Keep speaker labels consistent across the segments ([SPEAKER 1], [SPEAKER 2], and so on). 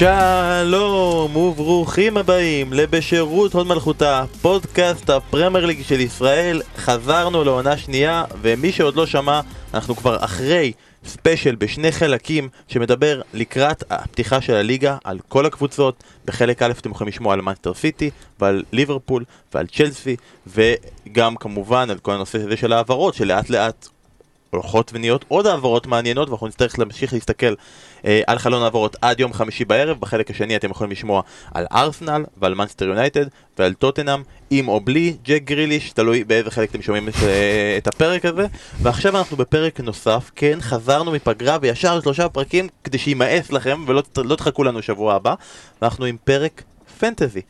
[SPEAKER 1] שלום וברוכים הבאים לבשירות הוד מלכותה, פודקאסט הפרמייר ליג של ישראל. חזרנו לעונה שנייה, ומי שעוד לא שמע, אנחנו כבר אחרי ספיישל בשני חלקים שמדבר לקראת הפתיחה של הליגה על כל הקבוצות. בחלק א' אתם יכולים לשמוע על מאנסטר סיטי ועל ליברפול ועל צ'לסי, וגם כמובן על כל הנושא הזה של העברות שלאט לאט הולכות ונהיות עוד העברות מעניינות ואנחנו נצטרך להמשיך להסתכל אה, על חלון העברות עד יום חמישי בערב. בחלק השני אתם יכולים לשמוע על ארסנל ועל מנצ'סטר יונייטד ועל טוטנאם עם או בלי ג'ק גריליש תלוי באיזה חלק אתם שומעים את, אה, את הפרק הזה. ועכשיו אנחנו בפרק נוסף כן חזרנו מפגרה וישר שלושה פרקים כדי שימאס לכם ולא לא תחכו לנו שבוע הבא. ואנחנו עם פרק פנטזי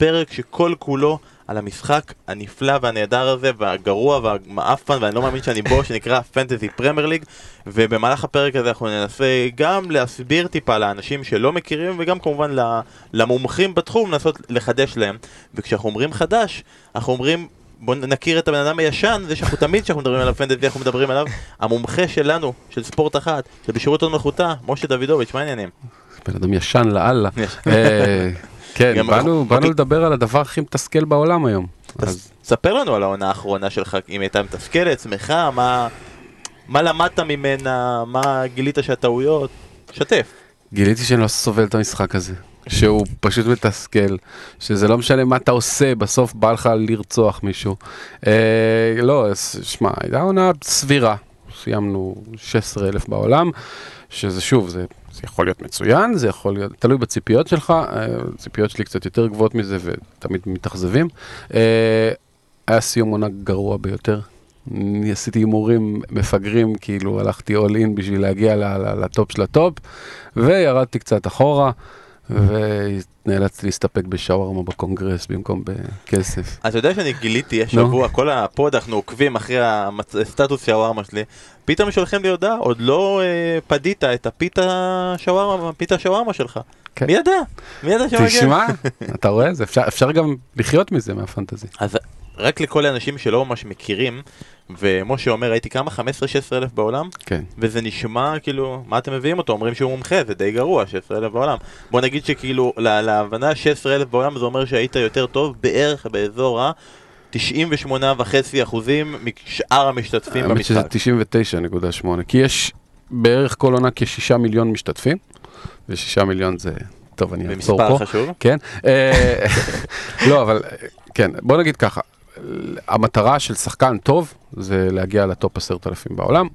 [SPEAKER 1] פרק שכל כולו על המשחק הנפלא והנהדר הזה, והגרוע והמעפן, ואני לא מאמין שאני בו, שנקרא פנטזי פרמייר ליג, ובמהלך הפרק הזה אנחנו ננסה גם להסביר טיפה לאנשים שלא מכירים, וגם כמובן למומחים בתחום, לנסות לחדש להם. וכשאנחנו אומרים חדש, אנחנו אומרים בואו נכיר את הבן אדם הישן, זה שאנחנו תמיד כשאנחנו מדברים עליו פנטזי, אנחנו מדברים עליו, המומחה שלנו, של ספורט אחת, של בשירות עוד מלכותה, משה דוידוביץ', מה העניינים?
[SPEAKER 2] בן אדם ישן לאללה. כן, באנו, באנו לדבר על הדבר הכי מתסכל בעולם היום.
[SPEAKER 1] אז ספר לנו על העונה האחרונה שלך, אם הייתה מתסכלת, שמחה, מה, מה למדת ממנה, מה גילית שהטעויות, שתף.
[SPEAKER 2] גיליתי שאני לא סובל את המשחק הזה. שהוא פשוט מתסכל, שזה לא משנה מה אתה עושה, בסוף בא לך לרצוח מישהו. אה, לא, שמע, הייתה עונה סבירה, סיימנו 16 אלף בעולם, שזה שוב, זה זה יכול להיות מצוין, זה יכול להיות, תלוי בציפיות שלך, הציפיות אה, שלי קצת יותר גבוהות מזה ותמיד מתאכזבים. אה, היה סיום עונה גרוע ביותר. אני עשיתי הימורים מפגרים, כאילו הלכתי all in בשביל להגיע לטופ של הטופ, וירדתי קצת אחורה. ונאלצתי להסתפק בשווארמה בקונגרס במקום בכסף.
[SPEAKER 1] אתה יודע שאני גיליתי השבוע, כל הפוד אנחנו עוקבים אחרי הסטטוס שווארמה שלי, פתאום שולחים לי הודעה, עוד לא אה, פדית את הפיתה שווארמה, פיתה שווארמה שלך. כן. מי ידע? מי ידע
[SPEAKER 2] שמגיע? תשמע, אתה רואה? אפשר, אפשר גם לחיות מזה מהפנטזי.
[SPEAKER 1] אז רק לכל האנשים שלא ממש מכירים, ומשה אומר הייתי כמה? 15-16 אלף בעולם?
[SPEAKER 2] כן.
[SPEAKER 1] וזה נשמע כאילו, מה אתם מביאים אותו? אומרים שהוא מומחה, זה די גרוע, 16 אלף בעולם. בוא נגיד שכאילו, להבנה 16 אלף בעולם זה אומר שהיית יותר טוב בערך באזור ה... 98.5 אחוזים משאר המשתתפים במשחק.
[SPEAKER 2] האמת שזה 99.8, כי יש בערך כל עונה כשישה מיליון משתתפים, ושישה מיליון זה... טוב, אני אעצור פה.
[SPEAKER 1] במספר חשוב?
[SPEAKER 2] כן. אה, לא, אבל כן, בוא נגיד ככה, המטרה של שחקן טוב זה להגיע לטופ עשרת אלפים בעולם.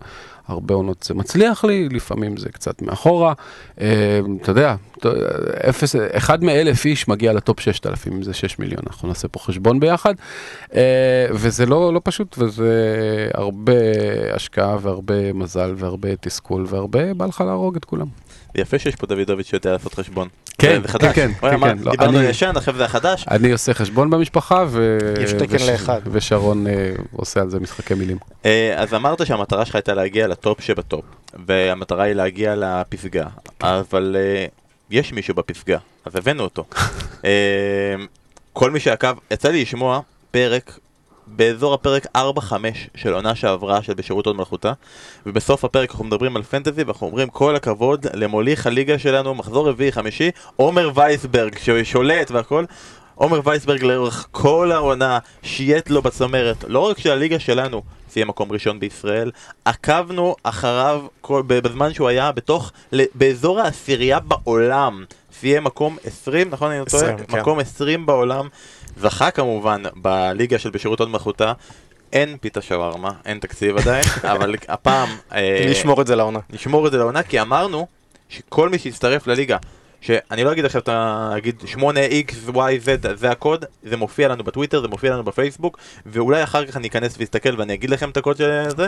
[SPEAKER 2] הרבה עונות זה מצליח לי, לפעמים זה קצת מאחורה. אה, אתה יודע, אחד מאלף איש מגיע לטופ ששת אלפים, אם זה שש מיליון, אנחנו נעשה פה חשבון ביחד. אה, וזה לא, לא פשוט, וזה הרבה השקעה והרבה מזל והרבה תסכול והרבה בא לך להרוג את כולם.
[SPEAKER 1] יפה שיש פה דוידוביץ' שיודע לעשות חשבון.
[SPEAKER 2] כן, כן, כן, כן, כן.
[SPEAKER 1] לא, דיברנו על ישן, עכשיו זה החדש.
[SPEAKER 2] אני עושה חשבון במשפחה,
[SPEAKER 3] יש תקן לאחד.
[SPEAKER 2] ושרון אה, עושה על זה משחקי מילים.
[SPEAKER 1] אה, אז אמרת שהמטרה שלך הייתה להגיע לטופ שבטופ, והמטרה היא להגיע לפסגה, אבל אה, יש מישהו בפסגה, אז הבאנו אותו. כל מי שעקב, יצא לי לשמוע פרק באזור הפרק 4-5 של עונה שעברה של בשירות עוד מלכותה ובסוף הפרק אנחנו מדברים על פנטזי ואנחנו אומרים כל הכבוד למוליך הליגה שלנו מחזור רביעי חמישי עומר וייסברג ששולט והכל עומר וייסברג לאורך כל העונה שייט לו בצמרת לא רק של הליגה שלנו סיים מקום ראשון בישראל עקבנו אחריו כל, בזמן שהוא היה בתוך באזור העשירייה בעולם סיים מקום 20 נכון אני טועה? כן. מקום 20 בעולם זכה כמובן בליגה של בשירות עוד מלכותה. אין פיתה שווארמה, אין תקציב עדיין, אבל הפעם...
[SPEAKER 3] אה, נשמור את זה לעונה.
[SPEAKER 1] נשמור את זה לעונה, כי אמרנו שכל מי שיצטרף לליגה, שאני לא אגיד עכשיו, אתה אגיד 8XYZ זה הקוד, זה מופיע לנו בטוויטר, זה מופיע לנו בפייסבוק, ואולי אחר כך אני אכנס ואסתכל ואני אגיד לכם את הקוד של זה.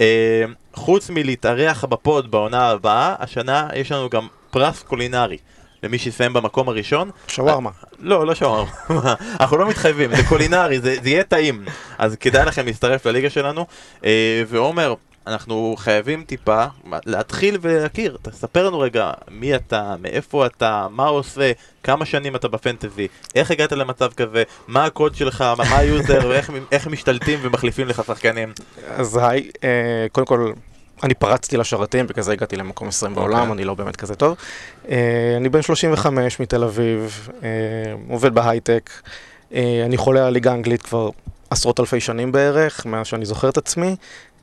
[SPEAKER 1] אה, חוץ מלהתארח בפוד בעונה הבאה, השנה יש לנו גם פרס קולינרי. למי שיסיים במקום הראשון.
[SPEAKER 3] שווארמה.
[SPEAKER 1] לא, לא שווארמה. אנחנו לא מתחייבים, זה קולינרי, זה, זה יהיה טעים. אז כדאי לכם להצטרף לליגה שלנו. אה, ועומר, אנחנו חייבים טיפה להתחיל ולהכיר. תספר לנו רגע מי אתה, מאיפה אתה, מה עושה, כמה שנים אתה בפנטזי, איך הגעת למצב כזה, מה הקוד שלך, מה ה user, ואיך משתלטים ומחליפים לך שחקנים.
[SPEAKER 3] אז היי, אה, קודם כל אני פרצתי לשרתים, בגלל זה הגעתי למקום 20 בעולם,
[SPEAKER 1] אוקיי.
[SPEAKER 3] אני לא באמת כזה טוב. אה, אני בן 35 מתל אביב, אה, עובד בהייטק. אה, אני חולה על הליגה האנגלית כבר עשרות אלפי שנים בערך, מאז שאני זוכר את עצמי.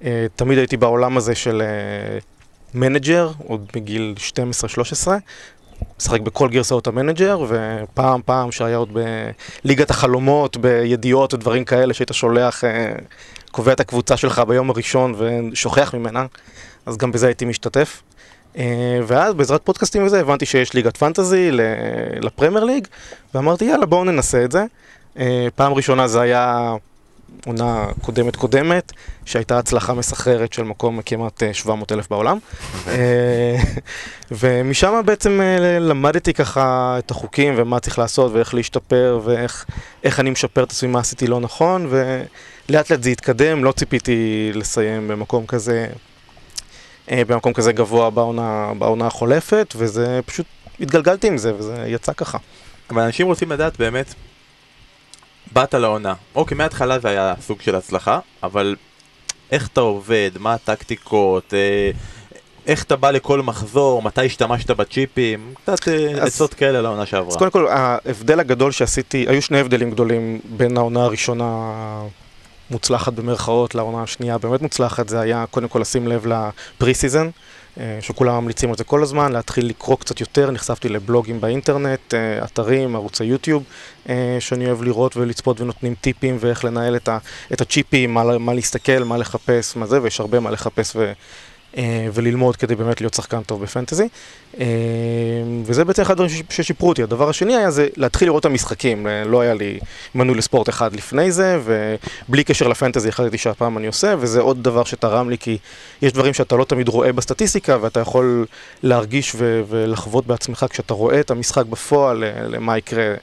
[SPEAKER 3] אה, תמיד הייתי בעולם הזה של מנג'ר, עוד מגיל 12-13. משחק בכל גרסאות המנג'ר, ופעם פעם שהיה עוד בליגת החלומות, בידיעות ודברים כאלה, שהיית שולח, אה, קובע את הקבוצה שלך ביום הראשון ושוכח ממנה, אז גם בזה הייתי משתתף. אה, ואז בעזרת פודקאסטים וזה הבנתי שיש ליגת פנטזי לפרמייר ליג, ואמרתי יאללה בואו ננסה את זה. אה, פעם ראשונה זה היה עונה קודמת קודמת, שהייתה הצלחה מסחררת של מקום כמעט אה, 700 אלף בעולם. אה, ומשם בעצם אה, למדתי ככה את החוקים ומה צריך לעשות ואיך להשתפר ואיך איך אני משפר את עצמי, מה עשיתי לא נכון, ולאט לאט זה התקדם, לא ציפיתי לסיים במקום כזה, אה, במקום כזה גבוה בעונה, בעונה החולפת, וזה פשוט, התגלגלתי עם זה וזה יצא ככה.
[SPEAKER 1] אבל אנשים רוצים לדעת באמת, באת לעונה. אוקיי, מההתחלה זה היה סוג של הצלחה, אבל איך אתה עובד, מה הטקטיקות, אה, איך אתה בא לכל מחזור, מתי השתמשת בצ'יפים, קצת אה,
[SPEAKER 3] אז-
[SPEAKER 1] עצות כאלה לעונה
[SPEAKER 3] אז
[SPEAKER 1] שעברה.
[SPEAKER 3] קודם כל, ההבדל הגדול שעשיתי, היו שני הבדלים גדולים בין העונה הראשונה מוצלחת במרכאות לעונה השנייה באמת מוצלחת, זה היה קודם כל לשים לב ל pre season, שכולם ממליצים על זה כל הזמן, להתחיל לקרוא קצת יותר, נחשפתי לבלוגים באינטרנט, אה, אתרים, ערוצי יוטיוב, אה, שאני אוהב לראות ולצפות ונותנים טיפים ואיך לנהל את, את הצ'יפים, מה, מה להסתכל, מה לחפש, מה זה, ויש הרבה מה לחפש ו... אה, וללמוד כדי באמת להיות שחקן טוב בפנטזי. אה, וזה בעצם אחד הדברים שש- ששיפרו אותי. הדבר השני היה זה להתחיל לראות את המשחקים. אה, לא היה לי מנוי לספורט אחד לפני זה, ובלי קשר לפנטזי החלטתי שהפעם אני עושה, וזה עוד דבר שתרם לי, כי יש דברים שאתה לא תמיד רואה בסטטיסטיקה, ואתה יכול להרגיש ו- ולחוות בעצמך כשאתה רואה את המשחק בפועל, למה יקרה.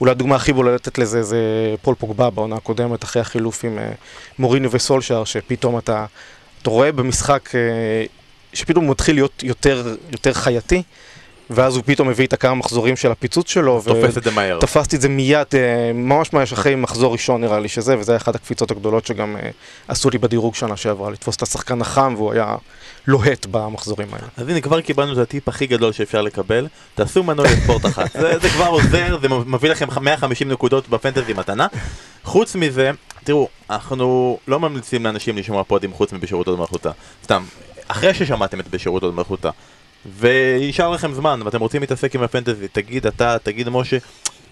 [SPEAKER 3] אולי הדוגמה הכי בולטת לזה זה פול פוגבה בעונה הקודמת, אחרי החילוף עם מוריניו וסולשאר, שפתאום אתה, אתה רואה במשחק אה, שפתאום הוא מתחיל להיות יותר, יותר חייתי, ואז הוא פתאום מביא את הכמה מחזורים של הפיצוץ שלו,
[SPEAKER 1] תופס את זה מהר.
[SPEAKER 3] תפסתי את זה מיד, אה, ממש ממש אחרי מחזור ראשון נראה לי שזה, וזה היה אחת הקפיצות הגדולות שגם אה, עשו לי בדירוג שנה שעברה, לתפוס את השחקן החם, והוא היה לוהט במחזורים האלה.
[SPEAKER 1] אז הנה כבר קיבלנו את הטיפ הכי גדול שאפשר לקבל, תעשו מנוי לספורט אחת, זה, זה כבר עוזר, זה מביא לכם 150 נקודות בפנטזי מתנה. חוץ מזה, תראו, אנחנו לא ממליצים לאנשים לשמוע פודים חוץ מבשירות הוד מלכותה, סתם, אחרי ששמעתם את בשירות הוד מלכותה, וישאר לכם זמן ואתם רוצים להתעסק עם הפנטזי, תגיד אתה, תגיד משה,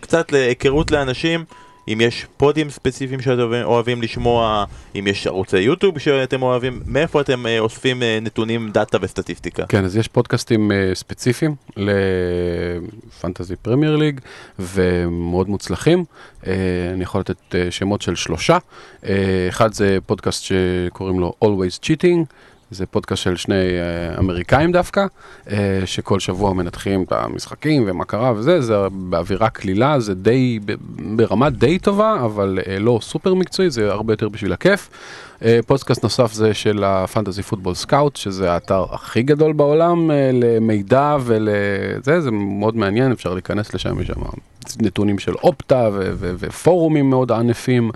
[SPEAKER 1] קצת להיכרות לאנשים. אם יש פודים ספציפיים שאתם אוהבים- לשמוע, אם יש ערוצי יוטיוב שאתם אוהבים, מאיפה אתם אה, אוספים אה, נתונים, data וסטטיסטיקה?
[SPEAKER 2] כן, אז יש פודקאסטים uh, ספציפיים לפנטזי פרמייר ליג ומאוד מוצלחים. אני יכול לתת שמות של שלושה. אחד זה פודקאסט שקוראים לו Always Cheating. זה פודקאסט של שני uh, אמריקאים דווקא, uh, שכל שבוע מנתחים את המשחקים ומה קרה וזה, זה באווירה קלילה, זה די, ברמה די טובה, אבל uh, לא סופר מקצועי, זה הרבה יותר בשביל הכיף. אה, פודקאסט נוסף זה של הפנטזי פוטבול סקאוט, שזה האתר הכי גדול בעולם אה, למידע ולזה, זה מאוד מעניין, אפשר להיכנס לשם, יש שם נתונים של אופטה ופורומים מאוד ענפים,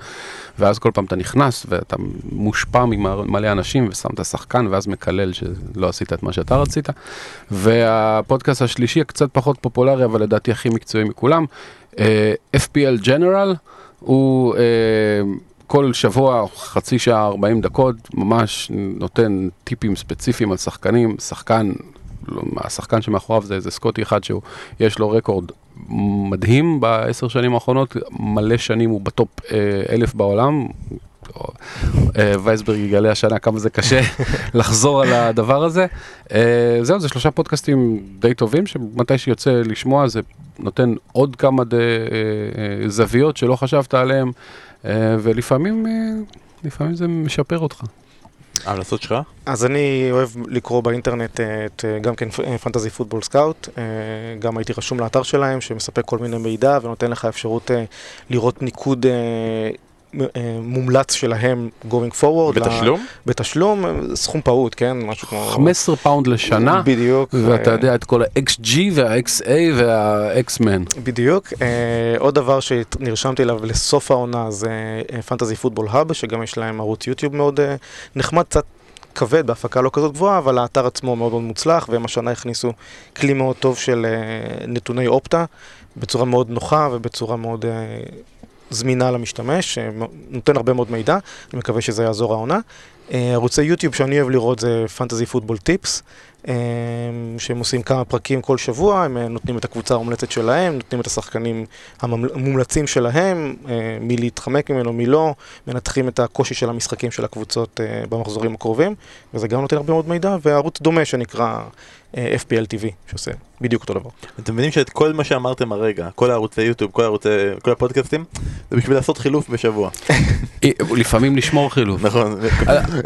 [SPEAKER 2] ואז כל פעם אתה נכנס ואתה מושפע ממלא אנשים ושם את השחקן ואז מקלל שלא עשית את מה שאתה רצית. והפודקאסט השלישי הקצת פחות פופולרי, אבל לדעתי הכי מקצועי מכולם, אה, FPL General, הוא... כל שבוע, חצי שעה, 40 דקות, ממש נותן טיפים ספציפיים על שחקנים, שחקן, לא, השחקן שמאחוריו זה איזה סקוטי אחד שהוא, יש לו רקורד מדהים בעשר שנים האחרונות, מלא שנים הוא בטופ אה, אלף בעולם. אה, וייסברג יגלה השנה כמה זה קשה לחזור על הדבר הזה. אה, זהו, זה שלושה פודקאסטים די טובים, שמתי שיוצא לשמוע זה נותן עוד כמה זוויות שלא חשבת עליהם. אה, ולפעמים, אה, לפעמים זה משפר אותך.
[SPEAKER 1] ההמלצות שלך?
[SPEAKER 3] אז אני אוהב לקרוא באינטרנט אה, את גם כן פנטזי פוטבול סקאוט, גם הייתי רשום לאתר שלהם שמספק כל מיני מידע ונותן לך אפשרות לראות ניקוד מומלץ שלהם going forward.
[SPEAKER 1] בתשלום?
[SPEAKER 3] ל- בתשלום, אה, סכום פעוט, כן? משהו כמו...
[SPEAKER 2] 15 פאונד לשנה,
[SPEAKER 3] בדיוק.
[SPEAKER 2] ואתה
[SPEAKER 3] אה,
[SPEAKER 2] יודע את כל ה-XG וה-XA וה-X-Men.
[SPEAKER 3] בדיוק. אה, עוד דבר שנרשמתי אליו לסוף העונה זה פנטזי פוטבול האב, שגם יש להם ערוץ יוטיוב מאוד אה, נחמד, קצת כבד, בהפקה לא כזאת גבוהה, אבל האתר עצמו מאוד מאוד מוצלח, והם השנה הכניסו כלי מאוד טוב של אה, נתוני אופטה, בצורה מאוד נוחה ובצורה מאוד אה, זמינה למשתמש, שנותן הרבה מאוד מידע, אני מקווה שזה יעזור העונה. אה, ערוצי יוטיוב שאני אוהב לראות זה פנטזי פוטבול טיפס. אה, שהם עושים כמה פרקים כל שבוע, הם אה, נותנים את הקבוצה המומלצת שלהם, נותנים את השחקנים המומלצים שלהם, אה, מי להתחמק ממנו, מי לא, מנתחים את הקושי של המשחקים של הקבוצות במחזורים הקרובים, וזה גם נותן הרבה מאוד מידע, וערוץ דומה שנקרא FPL TV, שעושה בדיוק אותו דבר.
[SPEAKER 1] אתם מבינים שאת כל מה שאמרתם הרגע, כל הערוצי יוטיוב, כל הערוצי, כל הפודקאסטים, זה בשביל לעשות חילוף בשבוע.
[SPEAKER 2] לפעמים לשמור חילוף.
[SPEAKER 1] נכון,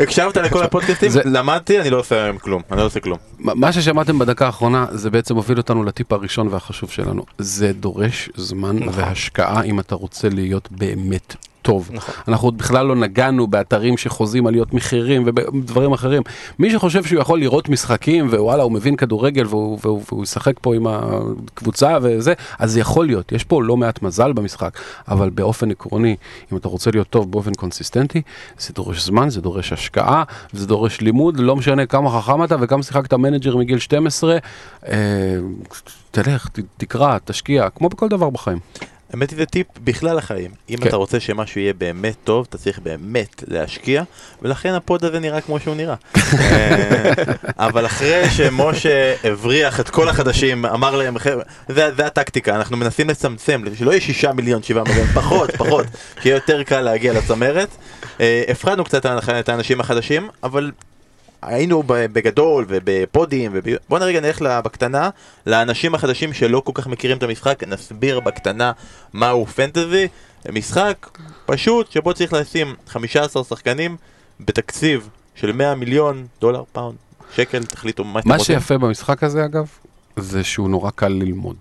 [SPEAKER 1] הקשבת לכל הפודקאסטים, למדתי, אני לא עושה היום כלום, אני לא עושה כלום.
[SPEAKER 2] מה ששמעתם בדקה האחרונה זה בעצם הוביל אותנו לטיפ הראשון והחשוב שלנו. זה דורש זמן נכון. והשקעה אם אתה רוצה להיות באמת טוב. נכון. אנחנו עוד בכלל לא נגענו באתרים שחוזים עליות מחירים ודברים אחרים. מי שחושב שהוא יכול לראות משחקים ווואלה הוא מבין כדורגל והוא, והוא, והוא ישחק פה עם הקבוצה וזה, אז יכול להיות. יש פה לא מעט מזל במשחק, אבל באופן עקרוני, אם אתה רוצה להיות טוב באופן קונסיסטנטי, זה דורש זמן, זה דורש השקעה, זה דורש לימוד, לא משנה כמה חכם אתה וכמה שיחקת מנג'ר מגיל 12, אה, תלך, ת, תקרא, תשקיע, כמו בכל דבר בחיים.
[SPEAKER 1] האמת היא זה טיפ בכלל החיים. אם כן. אתה רוצה שמשהו יהיה באמת טוב, אתה צריך באמת להשקיע, ולכן הפוד הזה נראה כמו שהוא נראה. אה, אבל אחרי שמשה הבריח את כל החדשים, אמר להם, זה, זה הטקטיקה, אנחנו מנסים לצמצם, שלא יהיה שישה מיליון, שבעה מיליון, פחות, פחות, כי יהיה יותר קל להגיע לצמרת. אה, הפחדנו קצת את האנשים החדשים, אבל היינו בגדול ובפודים, וב... בוא נרגע נלך בקטנה לאנשים החדשים שלא כל כך מכירים את המשחק, נסביר בקטנה מהו פנטזי, משחק פשוט שבו צריך לשים 15 שחקנים בתקציב של 100 מיליון דולר, פאונד, שקל, תחליטו מה
[SPEAKER 2] אתם רוצים. מה שיפה במשחק הזה אגב, זה שהוא נורא קל ללמוד.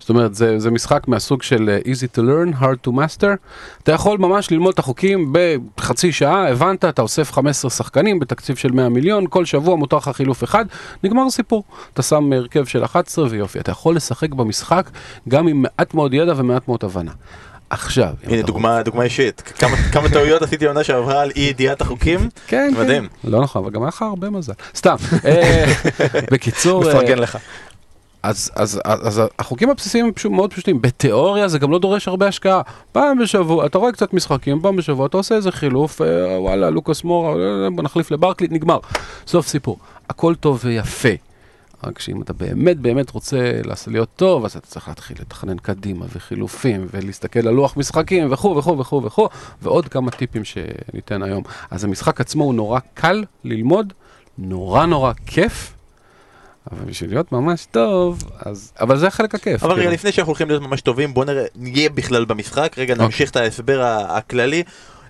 [SPEAKER 2] זאת אומרת, זה, זה משחק מהסוג של אה, easy to learn, hard to master. אתה יכול ממש ללמוד את החוקים בחצי שעה, הבנת, אתה אוסף 15 שחקנים בתקציב של 100 מיליון, כל שבוע מותר לך חילוף אחד, נגמר הסיפור. אתה שם הרכב של 11 ויופי. אתה יכול לשחק במשחק גם עם מעט מאוד ידע ומעט מאוד הבנה. עכשיו.
[SPEAKER 1] הנה דוגמה, דוגמה אישית, כמה, כמה טעויות עשיתי עונה שעברה על אי ידיעת החוקים,
[SPEAKER 2] כן, מדהים. כן. לא נכון, אבל גם היה לך הרבה מזל. סתם, אה, בקיצור,
[SPEAKER 3] מפרגן לך.
[SPEAKER 2] אז, אז, אז, אז החוקים הבסיסיים הם פשוט מאוד פשוטים, בתיאוריה זה גם לא דורש הרבה השקעה. פעם בשבוע, אתה רואה קצת משחקים, פעם בשבוע אתה עושה איזה חילוף, אה, וואלה, לוקאס מורה, אה, בוא נחליף לברקליט, נגמר. סוף סיפור. הכל טוב ויפה. רק שאם אתה באמת באמת רוצה להיות טוב, אז אתה צריך להתחיל לתכנן קדימה וחילופים ולהסתכל על לוח משחקים וכו' וכו' וכו' וכו', ועוד כמה טיפים שניתן היום. אז המשחק עצמו הוא נורא קל ללמוד, נורא נורא כיף. אבל בשביל להיות ממש טוב, אז... אבל זה החלק הכיף.
[SPEAKER 1] אבל רגע, כאילו. לפני שאנחנו הולכים להיות ממש טובים, בוא נראה, נהיה בכלל במשחק, רגע אוקיי. נמשיך את ההסבר הכללי.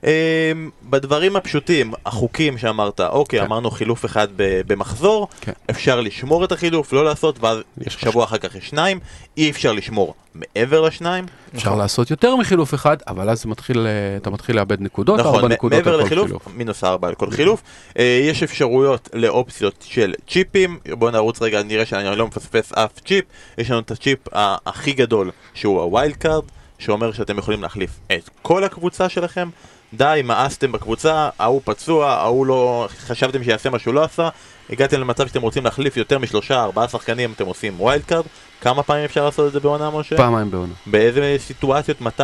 [SPEAKER 1] אמ, בדברים הפשוטים, החוקים שאמרת, אוקיי, כן. אמרנו חילוף אחד במחזור, כן. אפשר לשמור את החילוף, לא לעשות, ואז שבוע אחר כך יש שניים, אי אפשר לשמור מעבר לשניים.
[SPEAKER 2] אפשר נכון. לעשות יותר מחילוף אחד, אבל אז מתחיל, אה, אתה מתחיל לאבד נקודות, נכון, ארבע נקודות
[SPEAKER 1] מעבר לחילוף, מינוס ארבע על כל חילוף. אה, יש אפשרויות לאופציות של צ'יפים, בואו נרוץ רגע, נראה שאני לא מפספס אף צ'יפ, יש לנו את הצ'יפ הכי גדול, שהוא ה wild card, שאומר שאתם יכולים להחליף את כל הקבוצה שלכם. די, מאסתם בקבוצה, ההוא פצוע, ההוא לא... חשבתם שיעשה מה שהוא לא עשה, הגעתם למצב שאתם רוצים להחליף יותר משלושה, ארבעה שחקנים, אתם עושים wild card. כמה פעמים אפשר לעשות את זה בעונה, משה?
[SPEAKER 2] פעמיים בעונה.
[SPEAKER 1] באיזה סיטואציות, מתי?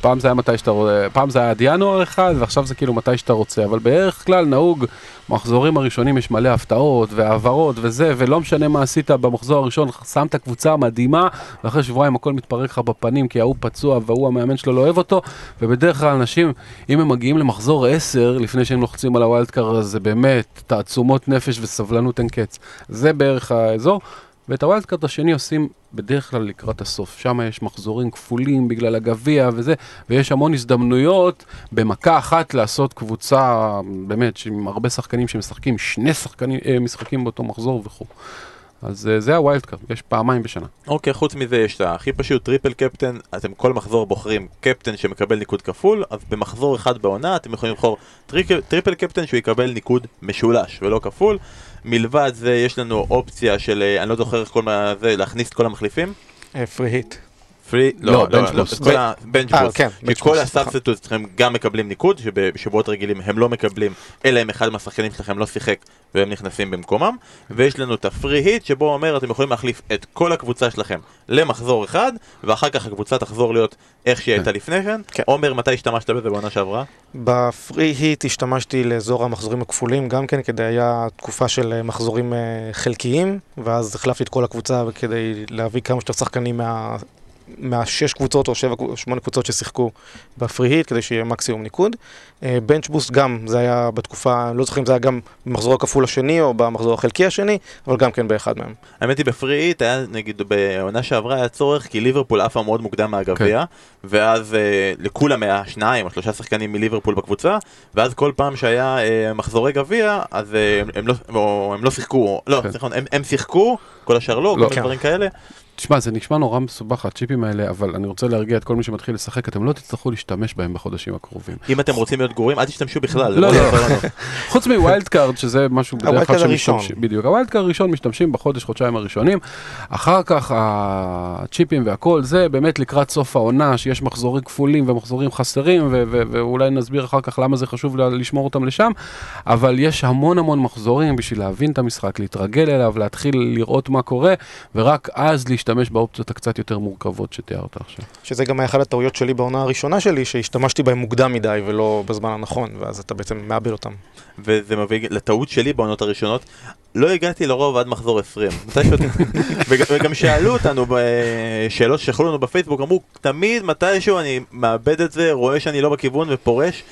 [SPEAKER 2] פעם זה היה מתי שאתה רוצה, פעם זה היה עד ינואר אחד, ועכשיו זה כאילו מתי שאתה רוצה, אבל בערך כלל נהוג, מחזורים הראשונים יש מלא הפתעות והעברות וזה, ולא משנה מה עשית במחזור הראשון, שמת קבוצה מדהימה, ואחרי שבועיים הכל מתפרק לך בפנים, כי ההוא פצוע והוא המאמן שלו לא אוהב אותו, ובדרך כלל אנשים, אם הם מגיעים למחזור 10, לפני שהם לוחצים על ה wild card, זה באמת תעצומות נפש וסבלנות אין קץ. זה בערך האזור. ואת ה wild card השני עושים בדרך כלל לקראת הסוף. שם יש מחזורים כפולים בגלל הגביע וזה, ויש המון הזדמנויות במכה אחת לעשות קבוצה, באמת, עם הרבה שחקנים שמשחקים שני שחקנים, אה, משחקים באותו מחזור וכו'. אז uh, זה ה wild card, יש פעמיים בשנה.
[SPEAKER 1] אוקיי, okay, חוץ מזה יש את הכי פשוט, triple captain, אתם כל מחזור בוחרים קפטן שמקבל ניקוד כפול, אז במחזור אחד בעונה אתם יכולים לבחור triple captain שהוא יקבל ניקוד משולש ולא כפול. מלבד זה יש לנו אופציה של, אה, אני לא זוכר איך כל מה זה, להכניס את כל המחליפים.
[SPEAKER 3] free hit.
[SPEAKER 1] free,
[SPEAKER 2] לא,
[SPEAKER 1] לא, לא,
[SPEAKER 2] bench
[SPEAKER 1] לא,
[SPEAKER 3] אה, כן, bench
[SPEAKER 1] כי כל
[SPEAKER 3] boost,
[SPEAKER 1] ה substitutes שלכם גם מקבלים ניקוד, שבשבועות רגילים הם לא מקבלים, אלא אם אחד מהשחקנים שלכם לא שיחק והם נכנסים במקומם, ויש לנו את הפרי היט, שבו הוא אומר אתם יכולים להחליף את כל הקבוצה שלכם למחזור אחד, ואחר כך הקבוצה תחזור להיות איך שהיא הייתה לפני כן.
[SPEAKER 3] כן.
[SPEAKER 1] עומר, מתי השתמשת בזה בעונה שעברה?
[SPEAKER 3] בפרי היט השתמשתי לאזור המחזורים הכפולים גם כן, כדי היה תקופה של אה, מחזורים אה, חלקיים, ואז החלפתי את כל הקבוצה כדי להביא כמה שיותר שחקנים מה... מהשש קבוצות או שבע, שמונה קבוצות ששיחקו בפרי היט כדי שיהיה מקסימום ניקוד. בנץ' בוסט גם, זה היה בתקופה, לא זוכר אם זה היה גם במחזור הכפול השני או במחזור החלקי השני, אבל גם כן באחד מהם.
[SPEAKER 1] האמת היא בפרי היט היה נגיד בעונה שעברה היה צורך כי ליברפול עפה מאוד מוקדם מהגביע ואז אה, לכולם היה שניים או שלושה שחקנים מליברפול בקבוצה ואז כל פעם שהיה אה, מחזורי גביע אז אה, הם, הם, לא, או, הם לא שיחקו, לא,
[SPEAKER 2] כן.
[SPEAKER 1] נכון, הם, הם שיחקו, כל השאר לא, כל
[SPEAKER 2] לא.
[SPEAKER 1] מיני
[SPEAKER 3] כן.
[SPEAKER 1] דברים כאלה
[SPEAKER 2] תשמע, זה נשמע נורא מסובך, הצ'יפים האלה, אבל אני רוצה להרגיע את כל מי שמתחיל לשחק, אתם לא תצטרכו להשתמש בהם בחודשים הקרובים.
[SPEAKER 1] אם אתם רוצים להיות גרועים אל תשתמשו בכלל,
[SPEAKER 2] לא, לא.
[SPEAKER 1] לנו.
[SPEAKER 2] חוץ מווילד קארד, שזה משהו בדרך כלל. שמשתמשים, בדיוק, ה wild card הראשון משתמשים בחודש, חודשיים הראשונים, אחר כך הצ'יפים והכל, זה באמת לקראת סוף העונה, שיש מחזורים כפולים ומחזורים חסרים, ואולי נסביר אחר כך למה זה חשוב לשמור אותם לשם, אבל יש המון המון מחזורים בשביל להבין את המשחק, להתרגל אליו, להתחיל לראות מה קורה, ורק אז להשתמש באופציות הקצת יותר מורכבות שתיארת עכשיו.
[SPEAKER 3] שזה גם היה אחת הטעויות שלי בעונה הראשונה שלי, שהשתמשתי בהם מוקדם מדי ולא בזמן הנכון, ואז אתה בעצם מאבד אותם.
[SPEAKER 1] וזה מביא לטעות שלי בעונות הראשונות. לא הגעתי לרוב עד מחזור 20. מתישהו- וג- וגם שאלו אותנו בשאלות ששלחו לנו בפייסבוק, אמרו, תמיד מתישהו אני מאבד את זה, רואה שאני לא בכיוון ופורש.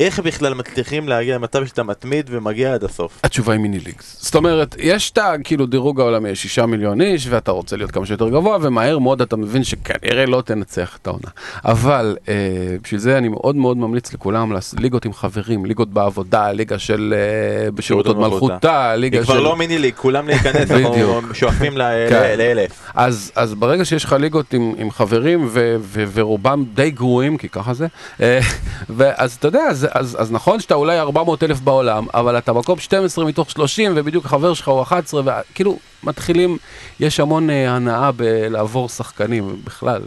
[SPEAKER 1] איך בכלל מצליחים להגיע למצב שאתה מתמיד ומגיע עד הסוף?
[SPEAKER 2] התשובה היא מיני ליגס. זאת אומרת, יש את הכאילו דירוג העולמי, יש שישה מיליון איש, ואתה רוצה להיות כמה שיותר גבוה, ומהר מאוד אתה מבין שכנראה לא תנצח את העונה. אבל אה, בשביל זה אני מאוד מאוד ממליץ לכולם, ליגות עם חברים, ליגות בעבודה, ליגה של אה, בשירות הוד
[SPEAKER 1] הוד מלכותה.
[SPEAKER 2] ליגה
[SPEAKER 1] היא
[SPEAKER 2] של...
[SPEAKER 1] כבר לא מיני ליג, כולם להיכנס, אנחנו. שואפים
[SPEAKER 2] כן.
[SPEAKER 1] לאלף.
[SPEAKER 2] אז, אז ברגע שיש לך ליגות עם, עם חברים ו, ו, ורובם די גרועים, כי ככה זה, אה, ואז אתה יודע, אז, אז, נכון שאתה אולי 400 אלף בעולם, אבל אתה מקום 12 מתוך 30 ובדיוק החבר שלך הוא 11, וכאילו מתחילים, יש המון אה, הנאה בלעבור שחקנים בכלל,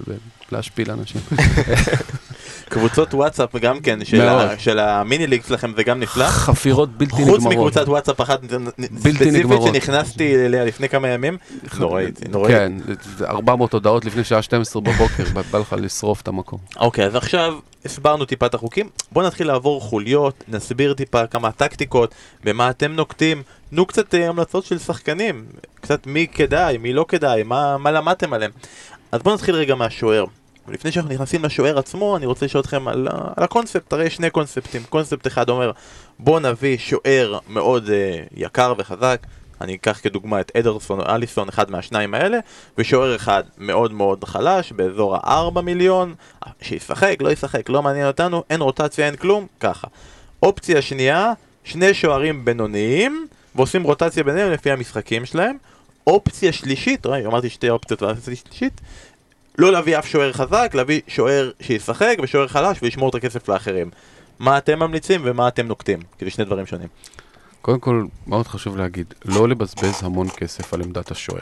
[SPEAKER 2] ולהשפיל אנשים.
[SPEAKER 1] קבוצות וואטסאפ גם כן, של. ה- של המיני ליג שלכם זה גם נפלא.
[SPEAKER 2] חפירות בלתי נגמרות.
[SPEAKER 1] חוץ מקבוצת וואטסאפ אחת ספציפית
[SPEAKER 2] נגמרות.
[SPEAKER 1] שנכנסתי אליה לפני כמה ימים, נוראית, נוראית.
[SPEAKER 2] כן, זה 400 הודעות לפני שעה 12 בבוקר, בא לך לשרוף את המקום.
[SPEAKER 1] אוקיי, אז עכשיו הסברנו טיפה את החוקים, בואו נתחיל לעבור חוליות, נסביר טיפה כמה טקטיקות, במה אתם נוקטים, תנו קצת אה, המלצות של שחקנים, קצת מי כדאי, מי לא כדאי, מה, מה למדתם עליהם. אז בואו נתחיל רגע מהשוער. לפני שאנחנו נכנסים לשוער עצמו, אני רוצה לשאול אתכם על, על הקונספט, הרי יש שני קונספטים. קונספט אחד אומר, בואו נביא שוער מאוד אה, יקר וחזק, אני אקח כדוגמה את אדרסון או אליסון, אחד מהשניים האלה, ושוער אחד מאוד מאוד חלש, באזור ה-4 מיליון, שישחק, לא ישחק, לא מעניין אותנו, אין רוטציה, אין כלום, ככה. אופציה שנייה, שני שוערים בינוניים, ועושים רוטציה ביניהם לפי המשחקים שלהם. אופציה שלישית, ראי, אמרתי שתי אופציות ואופציה שלישית, לא להביא אף שוער חזק, להביא שוער שישחק ושוער חלש וישמור את הכסף לאחרים. מה אתם ממליצים ומה אתם נוקטים? כי זה שני דברים שונים.
[SPEAKER 2] קודם כל, מאוד חשוב להגיד, לא לבזבז המון כסף על עמדת השוער.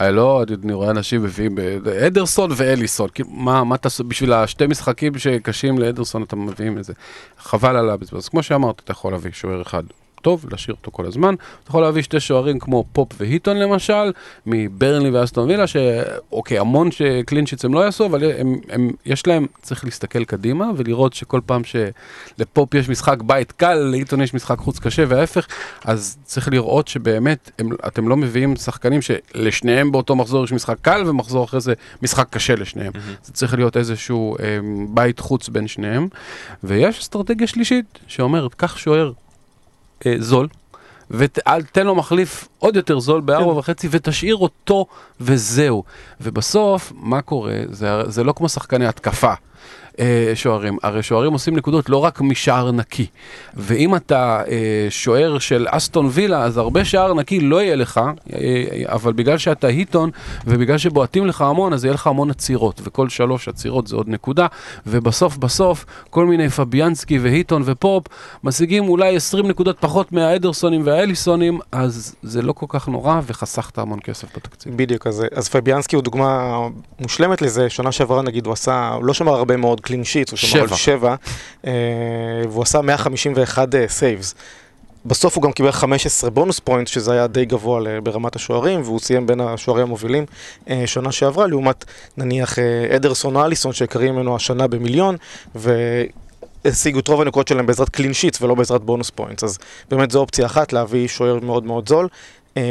[SPEAKER 2] אה, לא, אני רואה אנשים מביאים ב- אדרסון ואליסון, כאילו, מה, מה תעשו, בשביל השתי משחקים שקשים לאדרסון אתה מביאים לזה. חבל על הבזבז. כמו שאמרת, אתה יכול להביא שוער אחד טוב, להשאיר אותו כל הזמן. אתה יכול להביא שתי שוערים כמו פופ והיטון למשל, מברנלי ואסטון וילה, שאוקיי, המון ש clean sheets הם לא יעשו, אבל הם, הם, יש להם, צריך להסתכל קדימה ולראות שכל פעם שלפופ יש משחק בית קל, להיטון יש משחק חוץ קשה וההפך, אז צריך לראות שבאמת הם, אתם לא מביאים שחקנים שלשניהם באותו מחזור יש משחק קל ומחזור אחרי זה משחק קשה לשניהם. זה צריך להיות איזשהו אה, בית חוץ בין שניהם. ויש אסטרטגיה שלישית שאומרת, קח שוער אה, זול, ותן לו מחליף עוד יותר זול בארבע
[SPEAKER 1] כן.
[SPEAKER 2] וחצי ותשאיר אותו וזהו. ובסוף, מה קורה? זה, זה לא כמו שחקני התקפה. אה, שוערים, הרי שוערים עושים נקודות לא רק משער נקי. ואם אתה אה, שוער של אסטון וילה אז הרבה שער נקי לא יהיה לך אה, אבל בגלל שאתה היטון ובגלל שבועטים לך המון אז יהיה לך המון עצירות. וכל שלוש עצירות זה עוד נקודה. ובסוף בסוף כל מיני פביאנסקי והיטון ופופ משיגים אולי 20 נקודות פחות מהאדרסונים וה... ואליסונים, אז זה לא כל כך נורא, וחסכת המון כסף בתקציב.
[SPEAKER 3] בדיוק, אז, אז פביאנסקי הוא דוגמה מושלמת לזה, שנה שעברה נגיד הוא עשה, הוא לא שמר הרבה מאוד clean sheets, הוא שמר על
[SPEAKER 2] שבע.
[SPEAKER 3] אה, והוא עשה 151 saves. בסוף הוא גם קיבל 15 bonus point, שזה היה די גבוה ברמת השוערים, והוא סיים בין השוערים המובילים אה, שנה שעברה, לעומת נניח אה, אדרסון או אליסון, שיקרים ממנו השנה במיליון, והשיגו את רוב הנקודות שלהם בעזרת clean sheets ולא בעזרת bonus points. אז באמת זו אופציה אחת, להביא שוער מאוד מאוד זול.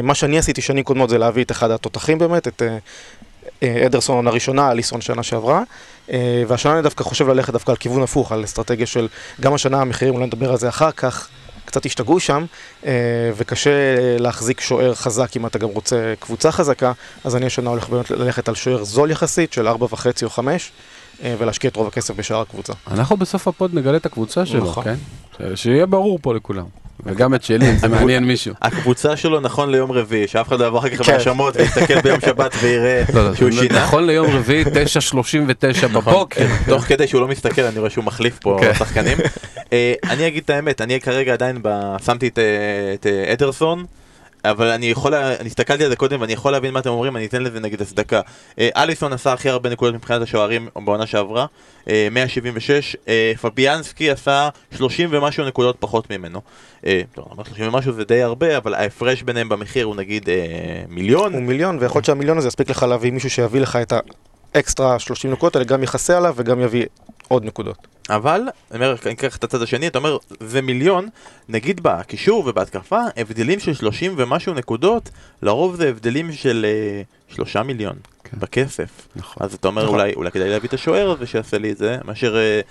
[SPEAKER 3] מה שאני עשיתי שנים קודמות זה להביא את אחד התותחים באמת, את אדרסון עונה ראשונה, אליסון שנה שעברה. אה, והשנה אני דווקא חושב ללכת דווקא על כיוון הפוך, על אסטרטגיה של גם השנה המחירים, אולי נדבר על זה אחר כך, קצת השתגעו שם, אה, וקשה להחזיק שוער חזק אם אתה גם רוצה קבוצה חזקה, אז אני השנה הולך באמת ללכת על שוער זול יחסית של 4.5 או 5, אה, ולהשקיע את רוב הכסף בשאר הקבוצה.
[SPEAKER 2] אנחנו בסוף הפוד נגלה את הקבוצה שלו,
[SPEAKER 3] נכון.
[SPEAKER 2] כן? שיהיה ברור פה לכולם. וגם את שלי, אם זה מעניין מישהו.
[SPEAKER 1] הקבוצה שלו נכון ליום רביעי, שאף אחד לא יבוא אחר כך
[SPEAKER 3] כן.
[SPEAKER 1] בהאשמות ויסתכל ביום שבת ויראה
[SPEAKER 2] לא, לא,
[SPEAKER 1] שהוא
[SPEAKER 2] זה
[SPEAKER 1] שינה.
[SPEAKER 2] נכון ליום רביעי, 9.39 בבוקר.
[SPEAKER 1] תוך כדי שהוא לא מסתכל אני רואה שהוא מחליף פה
[SPEAKER 2] כן.
[SPEAKER 1] שחקנים. אה, אני אגיד את האמת, אני כרגע עדיין שמתי את, אה, אה, אדרסון. אבל אני יכול, אני הסתכלתי על זה קודם ואני יכול להבין מה אתם אומרים, אני אתן לזה נגיד הצדקה. אה, אליסון עשה הכי הרבה נקודות מבחינת השוערים בעונה שעברה, אה, 176, אה, פביאנסקי עשה 30 ומשהו נקודות פחות ממנו. אה, אמרת 30 ומשהו זה די הרבה, אבל ההפרש ביניהם במחיר הוא נגיד אה, מיליון.
[SPEAKER 3] הוא מיליון, ויכול להיות שהמיליון הזה יספיק לך להביא מישהו שיביא לך את האקסטרה 30 נקודות האלה, גם יכסה עליו וגם יביא עוד נקודות.
[SPEAKER 1] אבל, אני אומר, אני אקח את הצד השני, אתה אומר, זה מיליון, נגיד בקישור ובהתקפה, הבדלים של 30 ומשהו נקודות, לרוב זה הבדלים של אה, שלושה מיליון
[SPEAKER 2] כן.
[SPEAKER 1] בכסף.
[SPEAKER 2] נכון.
[SPEAKER 1] אז אתה אומר,
[SPEAKER 3] נכון.
[SPEAKER 1] אולי, אולי כדאי להביא את השוער הזה שיעשה לי את זה, מאשר, אה,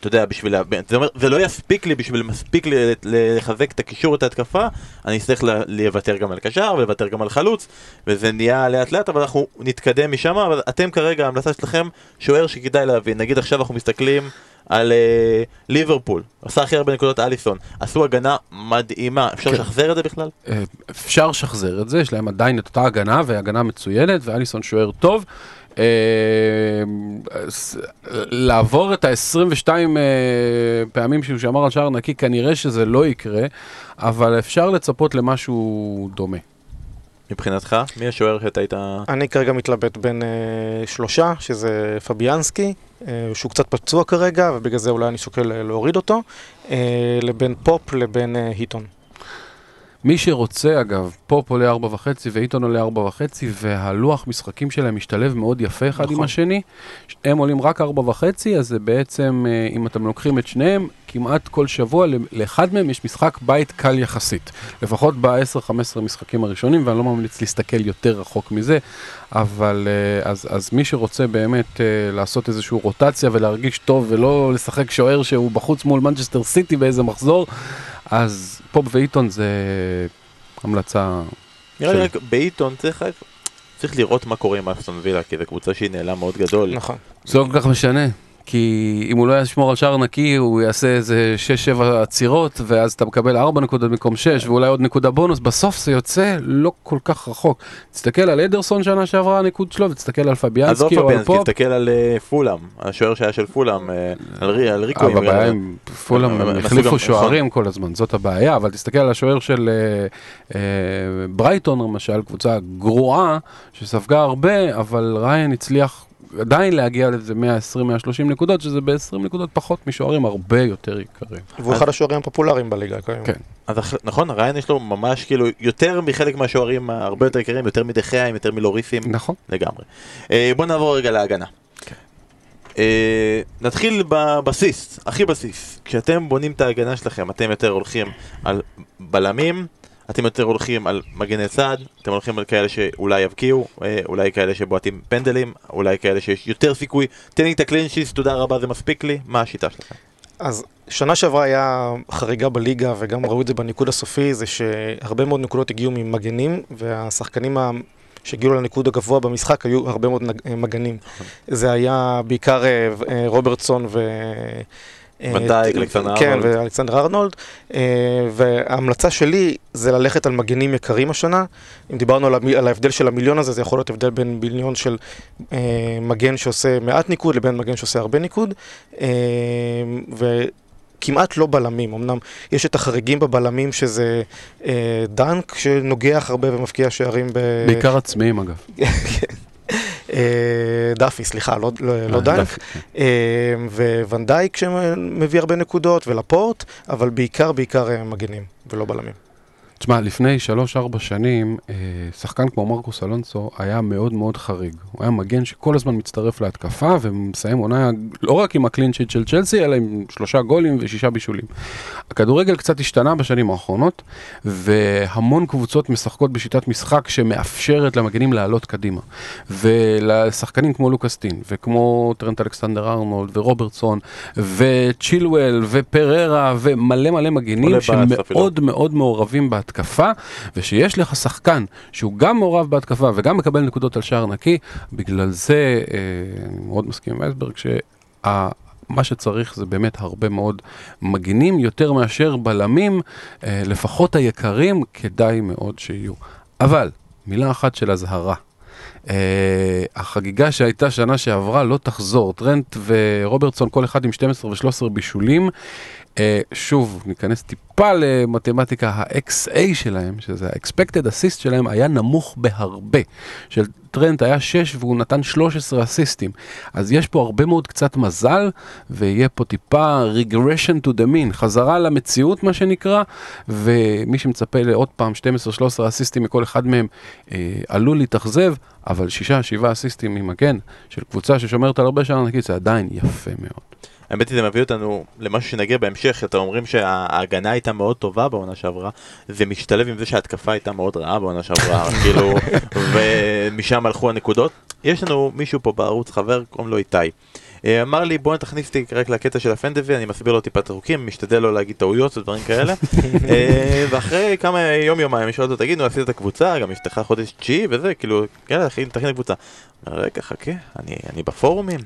[SPEAKER 1] אתה יודע, בשביל, זה אומר, זה לא יספיק לי בשביל מספיק לי לחזק את הקישור ואת ההתקפה, אני אצטרך לוותר גם על קשר ולוותר גם על חלוץ, וזה נהיה לאט לאט, אבל אנחנו נתקדם משם, אבל אתם כרגע, ההמלצה שלכם, שוער שכדאי להבין, נגיד עכשיו אנחנו מסתכלים על אה, ליברפול, עשה הכי הרבה נקודות אליסון, עשו הגנה מדהימה, אפשר
[SPEAKER 2] כן.
[SPEAKER 1] לשחזר את זה בכלל?
[SPEAKER 2] אה, אפשר לשחזר את זה, יש להם עדיין את אותה הגנה, והגנה מצוינת, ואליסון שוער טוב. אה, לעבור את ה-22 פעמים שהוא שמר על שער נקי, כנראה שזה לא יקרה, אבל אפשר לצפות למשהו דומה.
[SPEAKER 1] מבחינתך, מי השוער שאתה היית...
[SPEAKER 3] אני כרגע מתלבט בין אה, שלושה, שזה פביאנסקי, אה, שהוא קצת פצוע כרגע, ובגלל זה אולי אני שוקל אה, להוריד אותו, אה, לבין פופ לבין אה, היטון.
[SPEAKER 2] מי שרוצה, אגב, פופ עולה 4.5 ואיתון עולה 4.5, והלוח משחקים שלהם משתלב מאוד יפה אחד עם
[SPEAKER 3] נכון.
[SPEAKER 2] השני. הם עולים רק 4.5, אז זה בעצם, אה, אם אתם לוקחים את שניהם, כמעט כל שבוע לאחד מהם יש משחק בית קל יחסית. לפחות ב-10-15 משחקים הראשונים, ואני לא ממליץ להסתכל יותר רחוק מזה, אבל אה, אז, אז מי שרוצה באמת אה, לעשות איזושהי רוטציה ולהרגיש טוב ולא לשחק שוער שהוא בחוץ מול מנצ'סטר סיטי באיזה מחזור, אז פופ ואיתון זה המלצה.
[SPEAKER 1] נראה לי רק בעיתון צריך רק... צריך לראות מה קורה עם אסטון וילה, כי זו קבוצה שהיא נעלם מאוד גדול.
[SPEAKER 3] נכון.
[SPEAKER 2] זה לא כל כך משנה, כי אם הוא לא ישמור על שער נקי, הוא יעשה איזה 6-7 עצירות, ואז אתה מקבל 4 נקודות במקום 6, ואולי עוד נקודה בונוס, בסוף זה יוצא לא כל כך רחוק. תסתכל על אדרסון שנה שעברה הניקוד שלו, ותסתכל על פביאנסקי או על פופ.
[SPEAKER 1] תסתכל על אה, פולאם, השוער שהיה של פולאם, אה, על רי- על ריקו.
[SPEAKER 2] אבל
[SPEAKER 1] אם-
[SPEAKER 2] הבעיה עם פולאם,
[SPEAKER 1] הם
[SPEAKER 2] החליפו
[SPEAKER 1] נכון.
[SPEAKER 2] שוערים כל הזמן, זאת הבעיה, אבל תסתכל על השוער של אה, אה, ברייטון למשל, קבוצה גרועה, שספגה הרבה, אבל ריין הצליח עדיין להגיע לאיזה 120-130 נקודות, שזה ב-20 נקודות פחות משוערים הרבה יותר יקרים.
[SPEAKER 3] והוא אחד השוערים הפופולריים בליגה כיום.
[SPEAKER 2] כן.
[SPEAKER 1] אז נכון, ריין יש לו ממש כאילו יותר מחלק מהשוערים הרבה יותר יקרים, יותר מדחיים, יותר מלוריסים,
[SPEAKER 2] נכון.
[SPEAKER 1] לגמרי. אה, בוא נעבור רגע להגנה. אה, נתחיל בבסיס, הכי בסיס. כשאתם בונים את ההגנה שלכם, אתם יותר הולכים על בלמים, אתם יותר הולכים על מגני צד, אתם הולכים על כאלה שאולי יבקיעו, אה, אולי כאלה שבועטים פנדלים, אולי כאלה שיש יותר סיכוי. תן לי את הקלין שיט, תודה רבה, זה מספיק לי. מה השיטה שלכם?
[SPEAKER 3] אז שנה שעברה היה חריגה בליגה, וגם ראו את זה בניקוד הסופי, זה שהרבה מאוד נקודות הגיעו ממגנים, והשחקנים ה- שהגיעו לניקוד הגבוה במשחק היו הרבה מאוד נג- מגנים. זה היה בעיקר אה, אה, רוברטסון ו... אה,
[SPEAKER 1] ונדייק, אלכסנדר
[SPEAKER 3] כן,
[SPEAKER 1] ארנולד.
[SPEAKER 3] ואלכסנדר ארנולד. אה, וההמלצה שלי זה ללכת על מגנים יקרים השנה. אם דיברנו על ההבדל של המיליון הזה, זה יכול להיות הבדל בין מיליון של אה, מגן שעושה מעט ניקוד לבין מגן שעושה הרבה ניקוד. אה, כמעט לא בלמים, אמנם יש את החריגים בבלמים שזה אה, דנק שנוגח הרבה ומבקיע שערים ב...
[SPEAKER 2] בעיקר עצמיים אגב.
[SPEAKER 3] אה, דאפי, סליחה, לא, לא, לא
[SPEAKER 2] אה,
[SPEAKER 3] דנק,
[SPEAKER 2] דף, כן.
[SPEAKER 3] אה, ואן דייק שמביא הרבה נקודות, ולפורט, אבל בעיקר בעיקר מגנים ולא בלמים.
[SPEAKER 2] תשמע, לפני 3-4 שנים, אה, שחקן כמו מרקוס אלונסו היה מאוד מאוד חריג. הוא היה מגן שכל הזמן מצטרף להתקפה ומסיים עונה לא רק עם ה clean sheet של צ'לסי, אלא עם שלושה גולים ושישה בישולים. הכדורגל קצת השתנה בשנים האחרונות, והמון קבוצות משחקות בשיטת משחק שמאפשרת למגנים לעלות קדימה. ולשחקנים כמו לוקאסטין, וכמו טרנט אלכסנדר ארנולד, ורוברטסון, וצ'ילואל, ופררה, ומלא מלא מגנים. שמאוד מאוד מעורבים בהתקפה, ושיש לך שחקן שהוא גם מעורב בהתקפה וגם מקבל נקודות על שער נקי, בגלל זה, אה, אני מאוד מסכים עם אייסברג, שה... מה שצריך זה באמת הרבה מאוד מגינים יותר מאשר בלמים, אה, לפחות היקרים, כדאי מאוד שיהיו. אבל, מילה אחת של אזהרה. Uh, החגיגה שהייתה שנה שעברה לא תחזור. טרנט ורוברטסון, כל אחד עם 12 ו-13 בישולים. Uh, שוב, ניכנס טיפה למתמטיקה, ה-XA שלהם, שזה ה-expected assist שלהם, היה נמוך בהרבה. של טרנט היה 6 והוא נתן 13 אסיסטים. אז יש פה הרבה מאוד קצת מזל, ויהיה פה טיפה regression to the mean, חזרה למציאות מה שנקרא, ומי שמצפה לעוד פעם 12-13 אסיסטים מכל אחד מהם אה, עלול להתאכזב, אבל 6-7 אסיסטים ממגן של קבוצה ששומרת על הרבה שער נקי, זה עדיין יפה מאוד.
[SPEAKER 1] האמת היא זה מביא אותנו למשהו שנגיע בהמשך, אתם אומרים שההגנה הייתה מאוד טובה בעונה שעברה, זה משתלב עם זה שההתקפה הייתה מאוד רעה בעונה שעברה, כאילו, ומשם הלכו הנקודות. יש לנו מישהו פה בערוץ, חבר, קוראים לו איתי. אה, אמר לי בוא תכניס אותי רק לקטע של הפנטזי, אני מסביר לו טיפה את החוקים, משתדל לא להגיד טעויות ודברים כאלה. אה, ואחרי כמה יום יומיים אני אותו, תגיד, נו עשית את הקבוצה, גם נפתחה חודש תשיעי וזה, כאילו, יאללה, תכין תכין קבוצה. אומר, רגע, חכה, אני, אני בפורומים,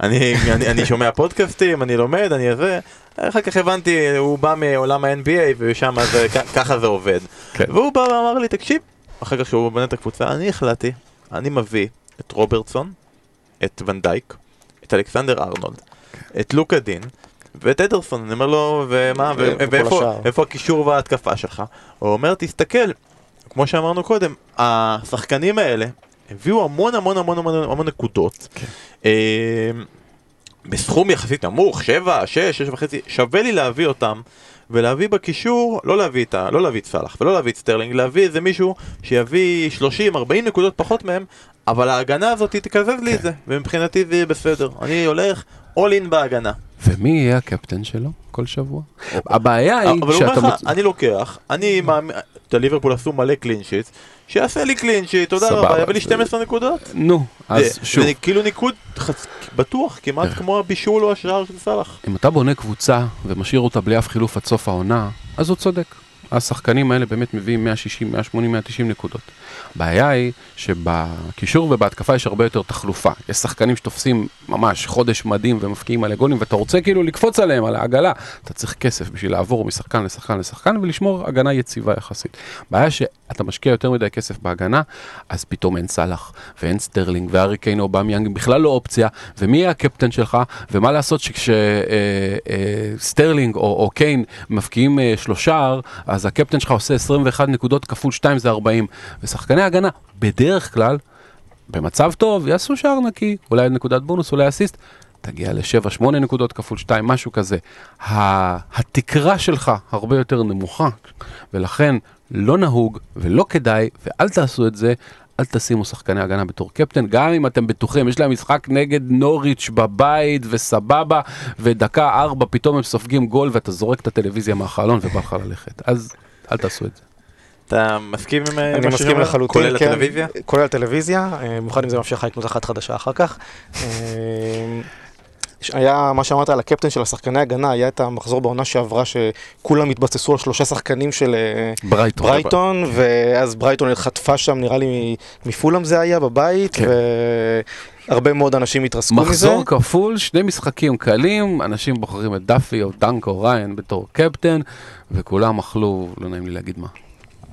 [SPEAKER 1] אני, אני, אני שומע פודקאסטים, אני לומד, אני זה. אחר כך הבנתי, הוא בא מעולם ה-NBA ושם זה, כ- ככה זה עובד.
[SPEAKER 2] כן.
[SPEAKER 1] והוא בא ואמר לי, תקשיב, אחר כך שהוא בנה את הקבוצה, אני החלטתי, אני מביא את רוברטסון, את ונדייק, את אלכסנדר ארנולד, את לוקה דין, ואת אדרסון, אני אומר לו, ומה, ו-
[SPEAKER 3] וכל
[SPEAKER 1] ואיפה. איפה הקישור וההתקפה שלך? הוא אומר, תסתכל, כמו שאמרנו קודם, השחקנים האלה הביאו המון המון המון המון המון נקודות. אה, בסכום יחסית נמוך, 7, 6, 6 וחצי, שווה לי להביא אותם ולהביא בקישור, לא להביא את, ה- לא להביא את סאלח ולא להביא את סטרלינג, להביא איזה מישהו שיביא 30, 40 נקודות פחות מהם, אבל ההגנה הזאת תקזז לי את זה, ומבחינתי זה יהיה בסדר. אני הולך all in בהגנה.
[SPEAKER 2] ומי יהיה הקפטן שלו כל שבוע? הבעיה היא
[SPEAKER 1] אבל הוא
[SPEAKER 2] שאתה...
[SPEAKER 1] אומר לך, אני לוקח, אני מאמין, את הליברפול עשו מלא clean sheet, שיעשה לי קלין שיט, תודה. רבה, יביא לי 12 נקודות.
[SPEAKER 2] נו, אז שוב,
[SPEAKER 1] זה כאילו ניקוד בטוח, כמעט
[SPEAKER 2] כן.
[SPEAKER 1] כמו הבישול או השער של סאלח.
[SPEAKER 2] אם אתה בונה קבוצה ומשאיר אותה בלי אף חילוף עד סוף העונה, אז הוא צודק. השחקנים האלה באמת מביאים 160, 180, 190 נקודות. הבעיה היא שבקישור ובהתקפה יש הרבה יותר תחלופה. יש שחקנים שתופסים ממש חודש מדהים ומפקיעים מלא גולים, ואתה רוצה כאילו לקפוץ עליהם, על העגלה. אתה צריך כסף בשביל לעבור משחקן לשחקן לשחקן ולשמור הגנה יציבה יחסית. הבעיה שאתה משקיע יותר מדי כסף בהגנה, אז פתאום אין סאלח, ואין סטרלינג, והארי קיין או אובמיאנג בכלל לא אופציה, ומי יהיה הקפטן שלך, ומה לעשות שכשסטרלינג או, או קיין מבקיעים אה, שלושה, אז הקפטן שלך עושה 21 נקודות כפול 2 זה 40, ושחקני הגנה בדרך כלל, במצב טוב, יעשו שער נקי, אולי נקודת בונוס, אולי אסיסט, תגיע ל-7-8 נקודות כפול 2, משהו כזה. התקרה שלך הרבה יותר נמוכה, ולכן לא נהוג ולא כדאי, ואל תעשו את זה. אל תשימו שחקני הגנה בתור קפטן, גם אם אתם בטוחים, יש להם משחק נגד נוריץ' בבית וסבבה, ודקה ארבע פתאום הם סופגים גול ואתה זורק את הטלוויזיה מהחלון ובא לך ללכת. אז אל תעשו את זה.
[SPEAKER 1] אתה מסכים עם אה,
[SPEAKER 3] אני
[SPEAKER 1] מה
[SPEAKER 3] מסכים
[SPEAKER 1] שאומר?
[SPEAKER 3] לחלוטין,
[SPEAKER 1] כולל
[SPEAKER 3] כן.
[SPEAKER 1] הטלוויזיה?
[SPEAKER 3] כולל הטלוויזיה, אה, במיוחד אם זה מאפשר לך לקנות אחת חדשה אחר כך. אה, היה מה שאמרת על הקפטן של השחקני הגנה, היה את המחזור בעונה שעברה שכולם התבססו על שלושה שחקנים של אה,
[SPEAKER 2] ברייטון.
[SPEAKER 3] ברייטון, ואז ברייטון חטפה שם, נראה לי מפולאם זה היה בבית,
[SPEAKER 2] כן.
[SPEAKER 3] והרבה מאוד אנשים התרסקו מזה.
[SPEAKER 2] מחזור כפול, שני משחקים קלים, אנשים בוחרים את דאפי או דנק או ריין בתור קפטן, וכולם אכלו, לא נעים לי להגיד מה.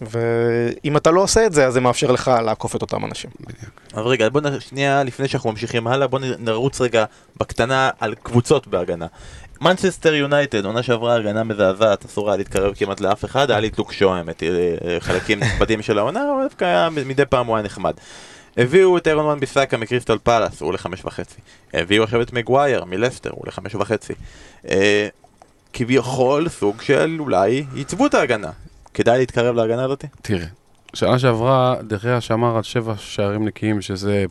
[SPEAKER 3] ואם אתה לא עושה את זה, אז זה מאפשר לך לעקוף את אותם אנשים.
[SPEAKER 1] אז רגע, בוא נ... שנייה לפני שאנחנו ממשיכים הלאה, בוא נרוץ רגע בקטנה על קבוצות בהגנה. מנצ'סטר יונייטד, עונה שעברה הגנה מזעזעת, אסור היה להתקרב כמעט לאף אחד, היה לי את לוק שואו האמת, אה, אה, חלקים נכבדים של העונה, אבל דווקא היה, מדי פעם הוא היה נחמד. הביאו את ארון וואן ביסאקה מקריסטל פאלאס, הוא לחמש וחצי. הביאו עכשיו את מגווייר מלסטר, הוא לחמש וחצי. אה, כביכול סוג של אולי ייצבו את ההגנה. כדאי להתקרב להגנה הזאתי?
[SPEAKER 2] תראה, שנה שעברה, דחיה שמר על שבע שערים נקיים, שזה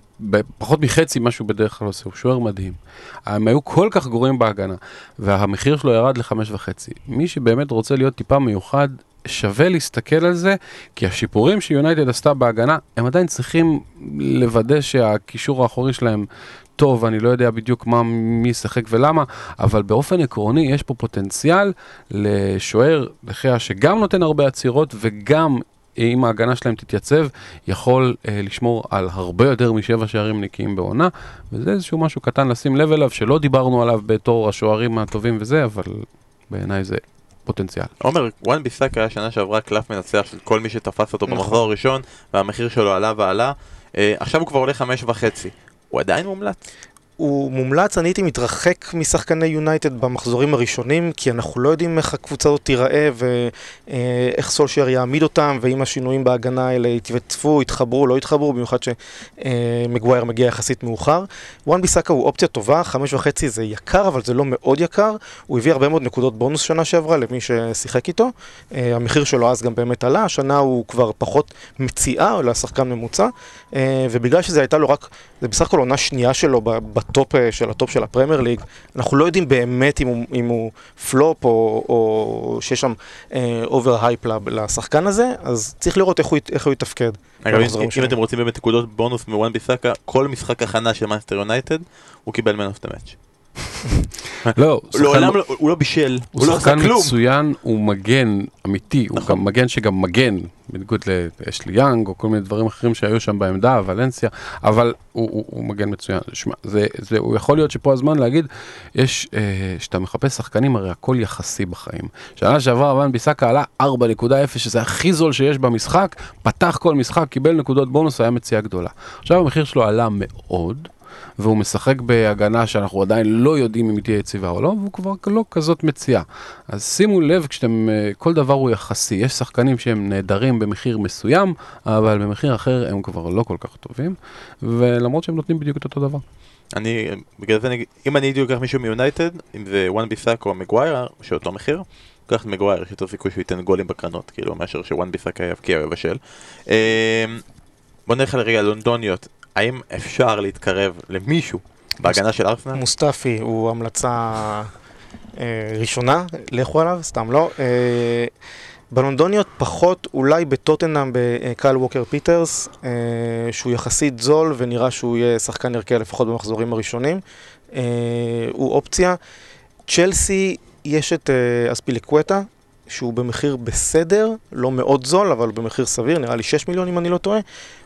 [SPEAKER 2] פחות מחצי מה שהוא בדרך כלל עושה, הוא שוער מדהים. הם היו כל כך גרועים בהגנה, והמחיר שלו ירד לחמש וחצי. מי שבאמת רוצה להיות טיפה מיוחד, שווה להסתכל על זה, כי השיפורים שיונייטד עשתה בהגנה, הם עדיין צריכים לוודא שהקישור האחורי שלהם טוב, אני לא יודע בדיוק מה, מי ישחק ולמה, אבל באופן עקרוני יש פה פוטנציאל לשוער, לחיה, שגם נותן הרבה עצירות וגם אם ההגנה שלהם תתייצב, יכול אה, לשמור על הרבה יותר משבע שערים נקיים בעונה, וזה איזשהו משהו קטן לשים לב אליו, שלא דיברנו עליו בתור השוערים הטובים וזה, אבל בעיניי זה פוטנציאל.
[SPEAKER 1] עומר, וואן ביסאקה היה שנה שעברה קלף מנצח של כל מי שתפס אותו
[SPEAKER 3] נכון.
[SPEAKER 1] במחזור הראשון, והמחיר שלו עלה ועלה. אה, עכשיו הוא כבר עולה חמש וחצי. הוא עדיין מומלץ?
[SPEAKER 3] הוא מומלץ, אני הייתי מתרחק משחקני יונייטד במחזורים הראשונים, כי אנחנו לא יודעים איך הקבוצה הזאת תיראה ואיך סולשייר יעמיד אותם, ואם השינויים בהגנה האלה יתווצפו, יתחברו, לא יתחברו, במיוחד שמגווייר מגיע יחסית מאוחר. וואן ביסאקה הוא אופציה טובה, חמש וחצי זה יקר, אבל זה לא מאוד יקר. הוא הביא הרבה מאוד נקודות בונוס שנה שעברה למי ששיחק איתו. אה, המחיר שלו אז גם באמת עלה, השנה הוא כבר פחות מציאה לשחקן ממוצע, אה, ובגלל שזה הייתה לו רק, זה בסך הכל עונה שנייה שלו בטופ אה, של הטופ של הפרמייר ליג, אנחנו לא יודעים באמת אם הוא, אם הוא פלופ או, או שיש שם over hype לשחקן הזה, אז צריך לראות איך הוא, איך הוא יתפקד.
[SPEAKER 1] אגב, אם- אם. אתם רוצים באמת נקודות בונוס מוואן ביסאקה, כל משחק הכנה של מאנסטר יונייטד, הוא קיבל man of the match.
[SPEAKER 2] לא,
[SPEAKER 1] הוא
[SPEAKER 2] שחקן-
[SPEAKER 1] לעולם לא- הוא לא בישל,
[SPEAKER 2] הוא
[SPEAKER 1] הוא לא עשה
[SPEAKER 2] שחקן
[SPEAKER 1] כלום.
[SPEAKER 2] מצוין, הוא מגן אמיתי, הוא
[SPEAKER 1] נכון.
[SPEAKER 2] גם מגן שגם מגן, בניגוד לאשלי יאנג או כל מיני דברים אחרים שהיו שם בעמדה, ולנסיה, אבל הוא, הוא, הוא מגן מצוין. שמע, הוא יכול להיות שפה הזמן להגיד, יש, אה, שאתה מחפש שחקנים, הרי הכל יחסי בחיים. שנה שעברה ון ביסאקה עלה 4.0, שזה הכי זול שיש במשחק, פתח כל משחק, קיבל נקודות בונוס, היה מציאה גדולה. עכשיו המחיר שלו עלה מאוד. והוא משחק בהגנה שאנחנו עדיין לא יודעים אם היא תהיה יציבה או לא, והוא כבר לא כזאת מציאה. אז שימו לב, כשאתם, אה, כל דבר הוא יחסי. יש שחקנים שהם נהדרים במחיר מסוים, אבל במחיר אחר הם כבר לא כל כך טובים, ולמרות שהם נותנים בדיוק את אותו דבר.
[SPEAKER 1] אני, בגלל זה, אם אני הייתי לוקח מישהו מיונייטד, אם זה וואן ביסאקה או מגווייר, שאותו מחיר, לוקח את מגווייר, יש יותר סיכוי שהוא ייתן גולים בקרנות, כאילו, מאשר שוואן ביסאקה יבקיע ויבשל. אה, בוא נלך לרגע לונדוניות, האם אפשר להתקרב למישהו בהגנה של ארסנל?
[SPEAKER 3] מוסטפי הוא המלצה אה, ראשונה, לכו עליו, סתם לא. אה, בלונדוניות פחות, אולי בטוטנאם בקייל ווקר פיטרס, אה, שהוא יחסית זול ונראה שהוא יהיה שחקן הרכב לפחות במחזורים הראשונים. אה, הוא אופציה. צ'לסי, יש את אה, אספיליקווטה, שהוא במחיר בסדר, לא מאוד זול, אבל במחיר סביר, נראה לי 6 מיליון אם אני לא טועה.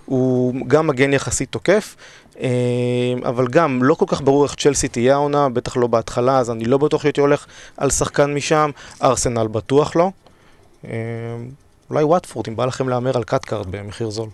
[SPEAKER 3] הוא גם מגן יחסית תוקף, אה, אבל גם לא כל כך ברור איך צ'לסי תהיה העונה, בטח לא בהתחלה, אז אני לא בטוח שהייתי הולך על שחקן משם, ארסנל בטוח לא. אה, אולי וואטפורד, אם בא לכם להמר על קאתקארט במחיר זול.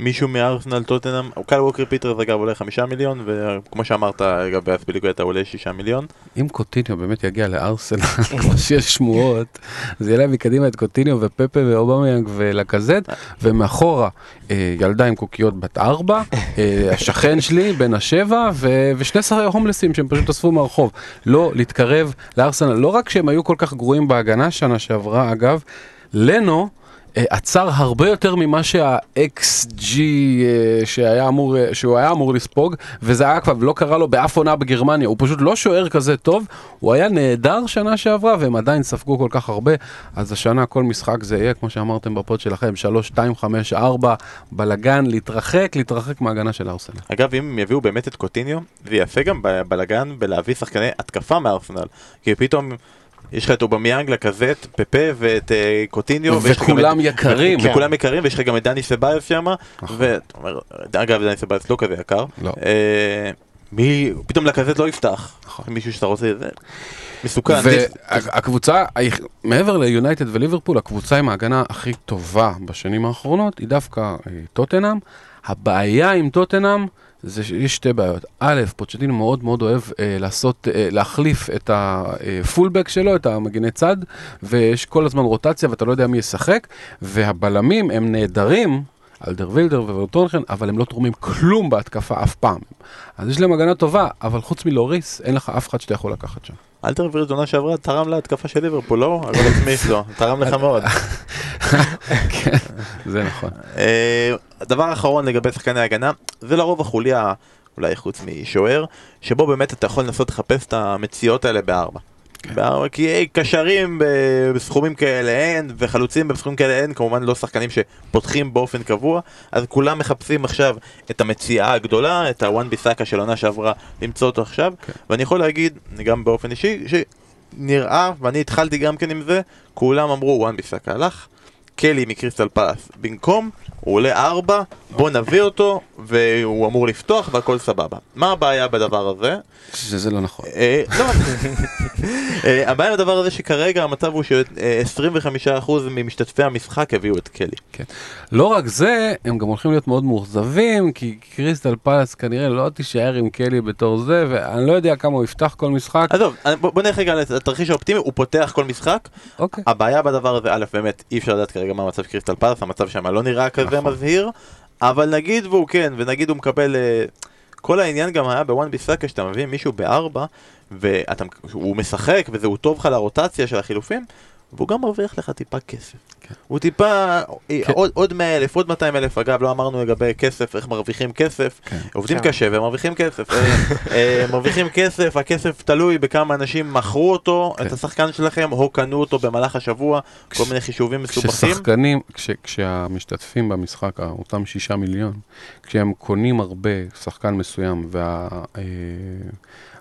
[SPEAKER 1] מישהו מארסנל טוטנאם, קייל ווקר פיטרס אגב עולה חמישה מיליון, וכמו שאמרת לגבי אספיליקווטה עולה שישה מיליון.
[SPEAKER 2] אם קוטיניו באמת יגיע לארסנל, כמו שיש שמועות, אז יהיה להם מקדימה את קוטיניו ופפה ואובמיאנג ולקזט, ומאחורה אה, ילדה עם קוקיות בת ארבע, אה, השכן שלי בן השבע, ושני שרי הומלסים שהם פשוט אספו מהרחוב. לא להתקרב לארסנל, לא רק שהם היו כל כך גרועים בהגנה שנה שעברה, אגב, לנו, עצר הרבה יותר ממה שה-XG אה, שהיה אמור, אה, שהוא היה אמור לספוג, וזה היה כבר, לא קרה לו באף עונה בגרמניה, הוא פשוט לא שוער כזה טוב, הוא היה נהדר שנה שעברה, והם עדיין ספגו כל כך הרבה, אז השנה כל משחק זה יהיה, כמו שאמרתם ב pod שלכם, 3, 2, 5, 4, בלאגן, להתרחק, להתרחק מההגנה של ארסנל.
[SPEAKER 1] אגב, אם הם יביאו באמת את קוטיניו, זה יעשה גם ב- בלאגן בלהביא שחקני התקפה מארסנל. כי פתאום יש לך את אובמיאנג, לקזט, פפה ואת אה, קוטיניו.
[SPEAKER 2] וכולם
[SPEAKER 1] את-
[SPEAKER 2] יקרים.
[SPEAKER 1] וכולם יקרים, ויש לך גם את דני סבאיוס שם.
[SPEAKER 2] נכון.
[SPEAKER 1] אגב, דני סבאיוס לא כזה יקר.
[SPEAKER 2] לא.
[SPEAKER 1] אה, מי, פתאום לקזט לא יפתח.
[SPEAKER 2] נכון.
[SPEAKER 1] מישהו שאתה רוצה, זה... מסוכן.
[SPEAKER 2] והקבוצה, מעבר ליונייטד וליברפול, הקבוצה עם ההגנה הכי טובה בשנים האחרונות היא דווקא אה, טוטנאם. הבעיה עם טוטנאם זה שיש שתי בעיות. א', פוצ'טינו מאוד מאוד אוהב אה, לעשות, אה, להחליף את ה fullback שלו, את המגני צד, ויש כל הזמן רוטציה ואתה לא יודע מי ישחק, והבלמים הם נהדרים. אלדרווירלד וורטונגן, אבל הם לא תורמים כלום בהתקפה אף פעם. אז יש להם הגנה טובה, אבל חוץ מלוריס, אין לך אף אחד שאתה יכול לקחת שם.
[SPEAKER 1] אלתר וילד עונה שעברה תרם להתקפה של ליברפול, לא? אבל סמית לא, תרם לך מאוד.
[SPEAKER 2] כן, זה נכון.
[SPEAKER 1] אה, הדבר האחרון לגבי שחקני הגנה, זה לרוב החוליה, אולי חוץ משוער, שבו באמת אתה יכול לנסות לחפש את המציאות האלה בארבע. בארבע, כי קשרים בסכומים כאלה אין, וחלוצים בסכומים כאלה אין, כמובן לא שחקנים שפותחים באופן קבוע, אז כולם מחפשים עכשיו את המציאה הגדולה, את הוואן ביסאקה של עונה שעברה, למצוא אותו עכשיו,
[SPEAKER 2] כן.
[SPEAKER 1] ואני יכול להגיד, גם באופן אישי, שנראה, ואני התחלתי גם כן עם זה, כולם אמרו וואן ביסאקה הלך, קלי מקריסטל פלאס במקום, הוא עולה ארבע, בוא נביא אותו, והוא אמור לפתוח והכל סבבה. מה הבעיה בדבר הזה?
[SPEAKER 2] שזה לא נכון.
[SPEAKER 1] אה, לא, אה, הבעיה בדבר הזה שכרגע המצב הוא ש-25% ממשתתפי המשחק הביאו את קלי.
[SPEAKER 2] לא רק זה, הם גם הולכים להיות מאוד מאוכזבים, כי קריסטל פלס כנראה לא תישאר עם קלי בתור זה, ואני לא יודע כמה הוא יפתח כל משחק.
[SPEAKER 1] עזוב, אה, בוא בוא נלך רגע לתרחיש האופטימי, הוא פותח כל משחק.
[SPEAKER 2] אוקיי.
[SPEAKER 1] הבעיה בדבר הזה, א', באמת אי אפשר לדעת כרגע מה המצב קריסטל פלס, המצב שם לא נראה כזה
[SPEAKER 2] נכון.
[SPEAKER 1] מזהיר, אבל נגיד והוא כן, ונגיד הוא מקבל... אה, כל העניין גם היה בוואן ביסאקה שאתה מביא מישהו בארבע והוא משחק וזהו טוב לך לרוטציה של החילופים והוא גם מרוויח לך טיפה כסף.
[SPEAKER 2] כן.
[SPEAKER 1] הוא טיפה,
[SPEAKER 2] כן.
[SPEAKER 1] עוד, עוד 100 אלף, עוד 200 אלף, אגב לא אמרנו לגבי כסף, איך מרוויחים כסף,
[SPEAKER 2] כן.
[SPEAKER 1] עובדים
[SPEAKER 3] כן.
[SPEAKER 1] קשה ומרוויחים כסף, אה, אה, מרוויחים כסף, הכסף תלוי בכמה אנשים מכרו אותו,
[SPEAKER 2] כן.
[SPEAKER 1] את השחקן שלכם, או קנו אותו במהלך השבוע, כל מיני חישובים מסובכים.
[SPEAKER 2] כששחקנים, כש, כשהמשתתפים במשחק, אותם שישה מיליון, כשהם קונים הרבה שחקן מסוים, וה... אה,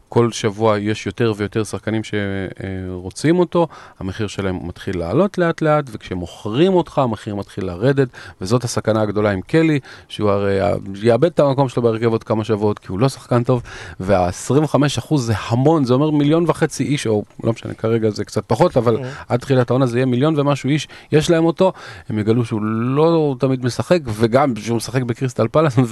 [SPEAKER 2] כל שבוע יש יותר ויותר שחקנים שרוצים אותו, המחיר שלהם מתחיל לעלות לאט לאט, וכשמוכרים אותך המחיר מתחיל לרדת, וזאת הסכנה הגדולה עם קלי, שהוא הרי יאבד את המקום שלו בהרכב עוד כמה שבועות, כי הוא לא שחקן טוב, וה-25% זה המון, זה אומר מיליון וחצי איש, או לא משנה, כרגע זה קצת פחות, אבל עד תחילת העונה זה יהיה מיליון ומשהו איש, יש להם אותו, הם יגלו שהוא לא תמיד משחק, וגם שהוא משחק בקריסטל פלאס,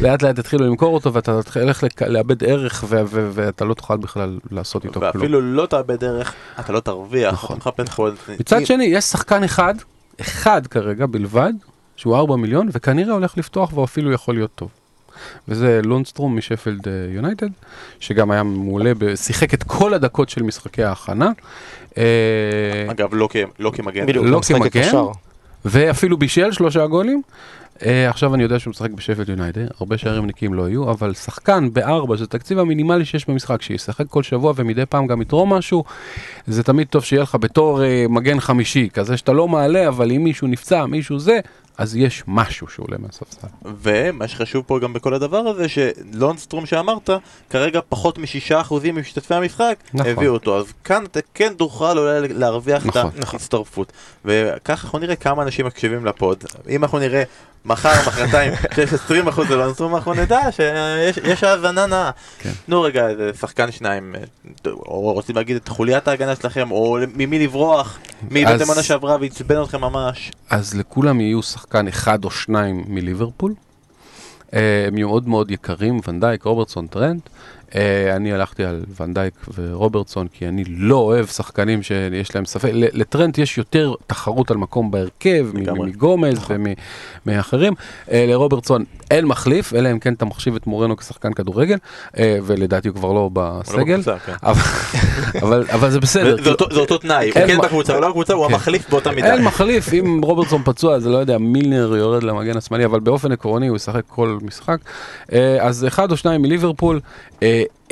[SPEAKER 2] ולאט לאט יתחילו למכור אותו, ואתה לק- לאבד ערך, ו- ו- ואתה לא תוכל בכלל לעשות איתו כלום.
[SPEAKER 1] ואפילו לא תאבד דרך, אתה לא תרוויח,
[SPEAKER 2] נכון,
[SPEAKER 1] אתה מחפש פה...
[SPEAKER 2] מצד שני, יש שחקן אחד, אחד כרגע בלבד, שהוא 4 מיליון, וכנראה הולך לפתוח והוא אפילו יכול להיות טוב. וזה לונסטרום משפלד אה, יונייטד, שגם היה מעולה, שיחק את כל הדקות של משחקי ההכנה. אה,
[SPEAKER 1] אגב, לא כ- לא כמגן.
[SPEAKER 3] בדיוק,
[SPEAKER 2] לא כמגן? ואפילו בישל שלושה גולים. Uh, עכשיו אני יודע שהוא משחק בשפט יונייטד, הרבה שערים נקיים לא יהיו, אבל שחקן בארבע, שזה התקציב המינימלי שיש במשחק, שישחק כל שבוע ומדי פעם גם יתרום משהו, זה תמיד טוב שיהיה לך בתור uh, מגן חמישי, כזה שאתה לא מעלה, אבל אם מישהו נפצע, מישהו זה, אז יש משהו שעולה מהספסל.
[SPEAKER 1] ומה שחשוב פה גם בכל הדבר הזה, שלונסטרום שאמרת, כרגע פחות משישה אחוזים ממשתתפי המשחק
[SPEAKER 2] נכון.
[SPEAKER 1] הביאו אותו, אז כאן אתה כן תוכל אולי להרוויח את
[SPEAKER 2] נכון.
[SPEAKER 1] ההצטרפות. וככה אנחנו נראה כמה אנשים מקשיבים לפוד. אם אנחנו נראה מחר, מחרתיים, שיש 20 אחוז ללונסטרום, אנחנו נדע שיש יש האזנה נאה.
[SPEAKER 2] כן.
[SPEAKER 1] תנו רגע איזה שחקן שניים, אה, או רוצים להגיד את חוליית ההגנה שלכם, או ממי לברוח, מי הבאתם עונה שעברה ועצבן אתכם ממש.
[SPEAKER 2] אז לכולם יהיו שחקן אחד או שניים מליברפול. אה, הם יהיו מאוד מאוד יקרים, ונדייק, רוברטסון, טרנט. אה, אני הלכתי על ונדייק ורוברטסון, כי אני לא אוהב שחקנים שיש להם ספק. לטרנט יש יותר תחרות על מקום בהרכב. מגומז ומאחרים. אה, לרוברטסון אין מחליף, אלא אם כן אתה מחשיב את מורנו כשחקן כדורגל, אה, ולדעתי הוא כבר לא בסגל.
[SPEAKER 1] כן.
[SPEAKER 2] אבל- זה בסדר.
[SPEAKER 1] זה אותו- זה אותו תנאי, הוא כן בקבוצה, הוא לא בקבוצה, הוא
[SPEAKER 2] כן.
[SPEAKER 1] המחליף באותה מידה.
[SPEAKER 2] אין מחליף, אם רוברטסון פצוע, אז לא יודע, מילנר יורד למגן השמאלי, אבל באופן עקרוני הוא ישחק כל משחק. אז אחד או שניים מליברפול,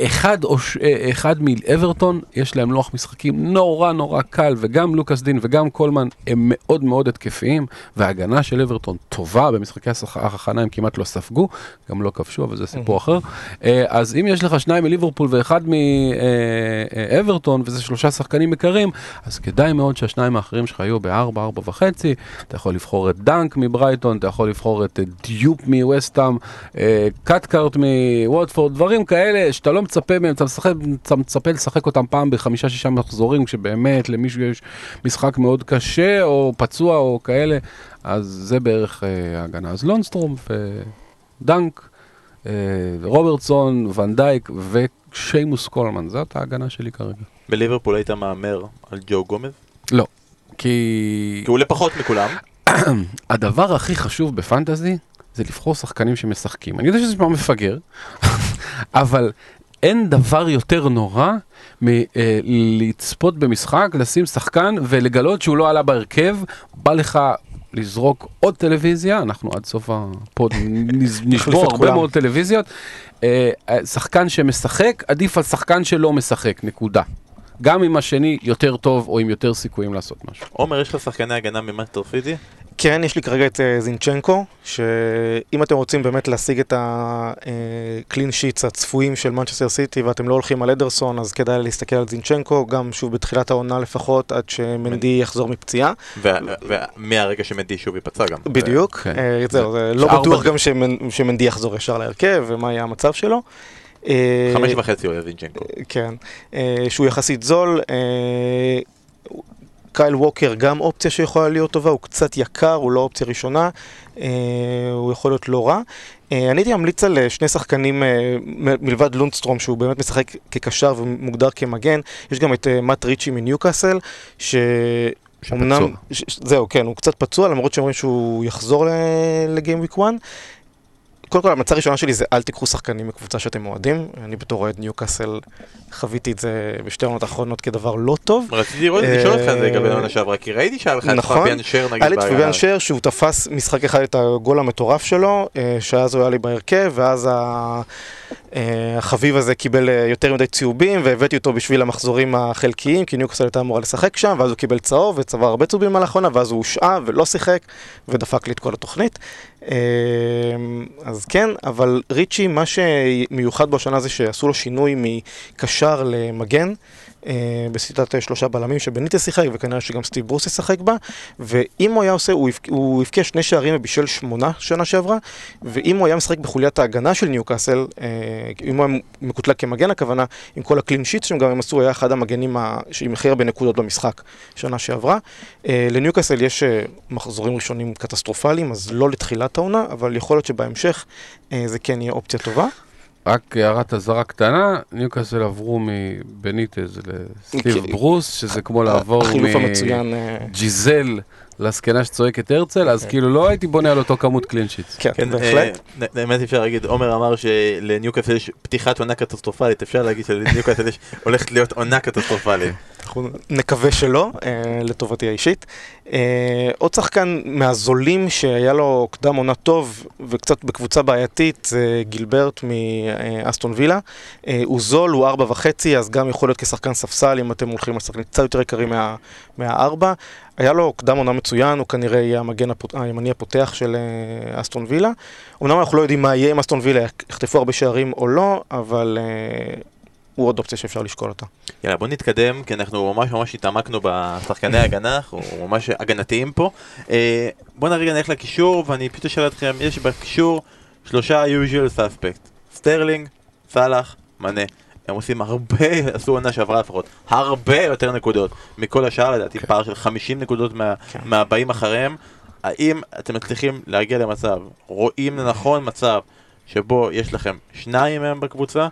[SPEAKER 2] אחד, או ש... אה, אחד מאברטון, יש להם לוח משחקים נורא נורא קל, וגם לוקאס דין וגם קולמן הם מאוד מאוד התקפיים, וההגנה של אברטון טובה, במשחקי ההכנה הם כמעט לא ספגו, גם לא כבשו, אבל זה סיפור אחר. אה, אז אם יש לך שניים מליברפול ואחד מאברטון, וזה שלושה שחקנים יקרים, אז כדאי מאוד שהשניים האחרים שלך יהיו בארבע, ארבע וחצי, אתה יכול לבחור את דנק מברייטון, אתה יכול לבחור את אה, דיופ מווסטאם, אה, קטקארט מווטפורד, דברים כאלה, שאתה לא מצפה מהם, אתה, משחק, אתה מצפה לשחק אותם פעם בחמישה-שישה מחזורים, כשבאמת למישהו יש משחק מאוד קשה, או פצוע, או כאלה, אז זה בערך אה, ההגנה. אז לונסטרום ודנק, אה, רוברטסון, ונדייק ושיימוס קולמן, זאת ההגנה שלי כרגע.
[SPEAKER 1] בליברפול היית מהמר על ג'ו גומז?
[SPEAKER 2] לא, כי
[SPEAKER 1] כי הוא עולה פחות מכולם.
[SPEAKER 2] הדבר הכי חשוב בפנטזי זה לבחור שחקנים שמשחקים. אני יודע שזה נשמע מפגר, אבל אין דבר יותר נורא מלצפות במשחק, לשים שחקן ולגלות שהוא לא עלה בהרכב, בא לך לזרוק עוד טלוויזיה, אנחנו עד סוף ה pod נשבור הרבה
[SPEAKER 3] כולם.
[SPEAKER 2] מאוד טלוויזיות. אה, אה, שחקן שמשחק, עדיף על שחקן שלא משחק, נקודה. גם אם השני יותר טוב או עם יותר סיכויים לעשות משהו.
[SPEAKER 1] עומר, יש לך שחקני הגנה ממנצ'סטר סיטי?
[SPEAKER 3] כן, יש לי כרגע את אה, זינצ'נקו, שאם אתם רוצים באמת להשיג את ה clean sheets הצפויים של מנצ'סטר סיטי ואתם לא הולכים על אדרסון, אז כדאי להסתכל על זינצ'נקו, גם שוב בתחילת העונה לפחות, עד שמנדי יחזור מפציעה.
[SPEAKER 1] ומהרגע שמדי שוב ייפצע גם.
[SPEAKER 3] בדיוק,
[SPEAKER 2] כן.
[SPEAKER 3] אה, זהו, זה לא בטוח גם שמנ- שמנדי יחזור ישר להרכב ומה יהיה המצב שלו. אה,
[SPEAKER 1] חמש וחצי עולה וינצ'נקו.
[SPEAKER 3] כן, אה, שהוא יחסית זול. קייל ווקר גם אופציה שיכולה להיות טובה, הוא קצת יקר, הוא לא אופציה ראשונה, אה, הוא יכול להיות לא רע. אה, אני הייתי ממליץ על אה, שני שחקנים מלבד לונדסטרום, שהוא באמת משחק כקשר ומוגדר כמגן. יש גם את מאט ריצ'י מניוקאסל, ש...
[SPEAKER 2] שפצוע.
[SPEAKER 3] אמנם, ש- זהו, כן, הוא קצת פצוע, למרות שאומרים שהוא יחזור לגיים וויק 1. קודם כל, ההמלצה הראשונה שלי זה אל תיקחו שחקנים מקבוצה שאתם אוהדים. אני בתור אוהד ניוקאסל חוויתי את זה בשתי העונות האחרונות כדבר לא טוב.
[SPEAKER 1] רציתי לראות,
[SPEAKER 3] אה,
[SPEAKER 1] לשאול אותך את זה לגבי העונה שעברה, כי ראיתי שהיה לך את
[SPEAKER 3] נכון.
[SPEAKER 1] פביאן שר נגיד
[SPEAKER 3] היה לי את. פביאן שר שהוא תפס משחק אחד את הגול המטורף שלו, אה, שאז הוא היה לי בהרכב, ואז אה, החביב הזה קיבל אה, יותר מדי צהובים, והבאתי אותו בשביל המחזורים החלקיים, כי ניוקאסל הייתה אמורה לשחק שם, ואז הוא קיבל צהוב וצבר הרבה צהובים על האחרונה, ואז הוא הושעה ולא שיחק, ודפק לי את כל התוכנית. אה, אז כן, אבל ריצ'י, מה שמיוחד בו השנה זה שעשו לו שינוי מקשר למגן. אה, בשיטת אה, שלושה בלמים שבניטה שיחק וכנראה שגם סטיב ברוס ישחק בה ואם הוא היה עושה, הוא הבק- הוא הבקיע שני שערים ובישל שמונה שנה שעברה ואם הוא היה משחק בחוליית ההגנה של ניוקאסל, אה, אם הוא היה מקוטלג כמגן הכוונה, עם כל ה clean sheet שהם גם עשו, היה אחד המגנים עם הכי הרבה נקודות במשחק שנה שעברה. לניוקאסל יש מחזורים ראשונים קטסטרופליים, אז לא לתחילת העונה, אבל יכול להיות שבהמשך זה כן יהיה אופציה טובה.
[SPEAKER 2] רק הערת אזהרה קטנה, ניוקאסל עברו מבניטז לסטיב. ברוס, שזה כמו לעבור מג'יזל לזקנה שצועקת הרצל, אז כאילו לא הייתי בונה על אותו כמות clean sheets.
[SPEAKER 3] כן,
[SPEAKER 1] כן,
[SPEAKER 3] בהחלט.
[SPEAKER 1] אה, באמת אפשר להגיד, עומר אמר שלניוקאסל יש פתיחת עונה קטסטרופלית, אפשר להגיד שלניוקאסל יש הולכת להיות עונה קטסטרופלית.
[SPEAKER 3] אנחנו נקווה שלא, אה, לטובתי האישית. אה, עוד שחקן מהזולים שהיה לו קדם עונה טוב וקצת בקבוצה בעייתית, זה גילברט מאסטון וילה. אה, הוא זול, הוא ארבע וחצי, אז גם יכול להיות כשחקן ספסל אם אתם הולכים על שחקנים קצת יותר יקרים מה- מהארבע. היה לו קדם עונה מצוין, הוא כנראה יהיה המגן הפות- הימני הפותח של אה, אסטון וילה. אמנם אנחנו לא יודעים מה יהיה עם אסטון וילה, יחטפו הרבה שערים או לא, אבל אה, הוא עוד אופציה שאפשר לשקול אותה.
[SPEAKER 1] יאללה בוא נתקדם כי אנחנו ממש ממש התעמקנו בשחקני ההגנה, אנחנו ממש הגנתיים פה. אה, בוא נרגע נלך לקישור ואני פשוט אשאל אתכם, יש בקישור שלושה usual suspect, סטרלינג, סאלח, מנה. הם עושים הרבה, עשו עונה שעברה לפחות, הרבה יותר נקודות מכל השאר לדעתי,
[SPEAKER 2] כן.
[SPEAKER 1] פער של 50 נקודות מה-
[SPEAKER 3] כן.
[SPEAKER 1] מהבאים אחריהם. האם אתם מצליחים להגיע למצב, רואים לנכון מצב שבו יש לכם שניים מהם בקבוצה,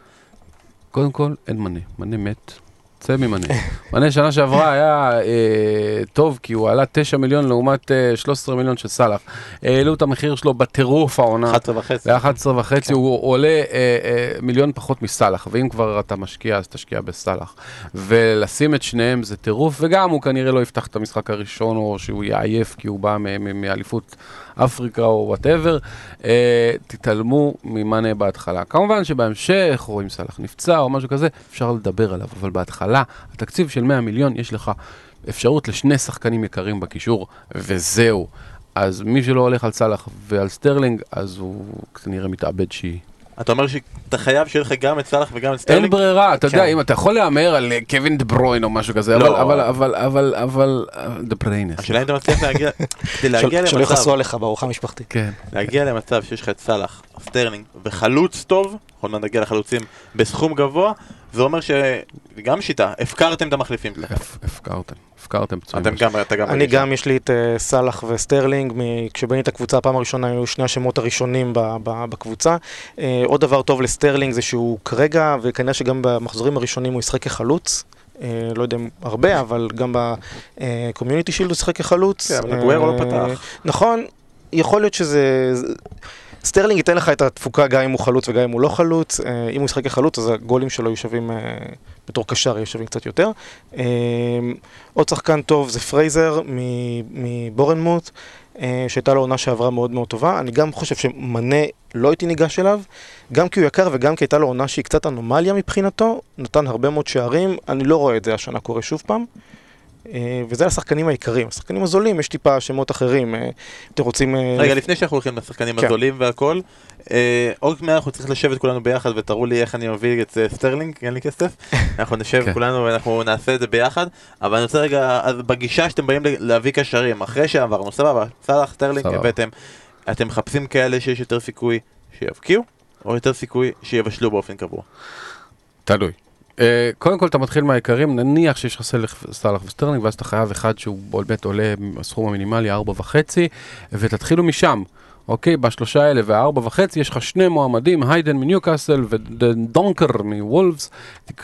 [SPEAKER 2] קודם כל, אין מנה, מנה מת. צא ממנה. מנה שנה שעברה היה אה, טוב, כי הוא עלה 9 מיליון לעומת אה, 13 מיליון של סאלח. העלו את המחיר שלו בטירוף העונה.
[SPEAKER 1] 11 וחצי.
[SPEAKER 2] ל-11 וחצי, הוא עולה אה, אה, מיליון פחות מסאלח, ואם כבר אתה משקיע, אז תשקיע בסאלח. ולשים את שניהם זה טירוף, וגם הוא כנראה לא יפתח את המשחק הראשון, או שהוא יהיה עייף כי הוא בא מאליפות אפריקה או whatever. אה, תתעלמו ממאנה בהתחלה. כמובן שבהמשך, או אם סאלח נפצע או משהו כזה, אפשר לדבר עליו, אבל בהתחלה, התקציב של 100 מיליון, יש לך אפשרות לשני שחקנים יקרים בקישור, וזהו. אז מי שלא הולך על סאלח ועל סטרלינג, אז הוא כנראה מתאבד שיעי.
[SPEAKER 1] אתה אומר שאתה חייב שיהיה לך גם את סאלח וגם את סטרלינג?
[SPEAKER 2] אין ברירה, אתה יודע,
[SPEAKER 3] כן.
[SPEAKER 2] אם אתה יכול להמר על אה, קווין דה ברוין או משהו כזה, אבל,
[SPEAKER 1] לא.
[SPEAKER 2] אבל, אבל, אבל, אבל, דה בריינס.
[SPEAKER 1] השאלה אם אתה מצליח להגיע, כדי להגיע
[SPEAKER 3] של- שלא יכעסו
[SPEAKER 1] למצב,
[SPEAKER 3] עליך בארוחה המשפחתית.
[SPEAKER 2] כן.
[SPEAKER 1] להגיע למצב שיש לך את סאלח, סטרלינג וחלוץ טוב, עוד מעט נגיע לחלוצים בסכום גבוה, זה אומר שגם שיטה, הפקרתם את המחליפים שלכם.
[SPEAKER 2] הפקרתם, הפקרתם פצועים.
[SPEAKER 1] אתם גם, אתה גם...
[SPEAKER 3] אני. גם, יש לי את אה, סאלח וסטרלינג, כשבניתי את הקבוצה הפעם הראשונה היו שני השמות הראשונים בקבוצה. אה, עוד דבר טוב לסטרלינג זה שהוא כרגע, וכנראה שגם במחזורים הראשונים הוא ישחק כחלוץ. אה, לא יודע אם הרבה, אבל גם בקומיוניטי שילד הוא ישחק כחלוץ.
[SPEAKER 1] כן, אבל אגוארו לא פתח.
[SPEAKER 3] נכון, יכול להיות שזה... סטרלינג ייתן לך את התפוקה גם אם הוא חלוץ וגם אם הוא לא חלוץ. אה, אם הוא ישחק כחלוץ, אז הגולים שלו יהיו שווים, אה, בתור קשר יהיו שווים קצת יותר. אה, עוד שחקן טוב זה פרייזר מבורנמוט, שהייתה לו עונה שעברה מאוד מאוד טובה. אני גם חושב שמנה לא הייתי ניגש אליו, גם כי הוא יקר וגם כי הייתה לו עונה שהיא קצת אנומליה מבחינתו, נתן הרבה מאוד שערים, אני לא רואה את זה השנה קורה שוב פעם. אה, וזה השחקנים העיקריים. השחקנים הזולים, יש טיפה שמות אחרים. אה, אתם רוצים... אה,
[SPEAKER 1] רגע, לפני שאנחנו הולכים לשחקנים
[SPEAKER 3] כן.
[SPEAKER 1] הזולים והכל, עוד מעט אנחנו צריכים לשבת כולנו ביחד ותראו לי איך אני מביא את סטרלינג, אין לי כסף. אנחנו נשב
[SPEAKER 2] כן.
[SPEAKER 1] כולנו ואנחנו נעשה את זה ביחד, אבל אני רוצה רגע, אז בגישה שאתם באים ל- להביא קשרים, אחרי שעברנו, סבבה, סאלח, סטרלינג. הבאתם, אתם מחפשים כאלה שיש יותר סיכוי שיבקיעו, או יותר סיכוי שיבשלו באופן קבוע?
[SPEAKER 2] תלוי. אה, קודם כל אתה מתחיל מהעיקרים, נניח שיש לך סאלח, וסטרלינג, ואז אתה חייב אחד שהוא באמת עולה הסכום המינימלי, ארבע וחצי, ותתחילו משם. אוקיי, בשלושה האלה והארבע וחצי יש לך שני מועמדים, היידן מניוקאסל ודונקר מוולפס,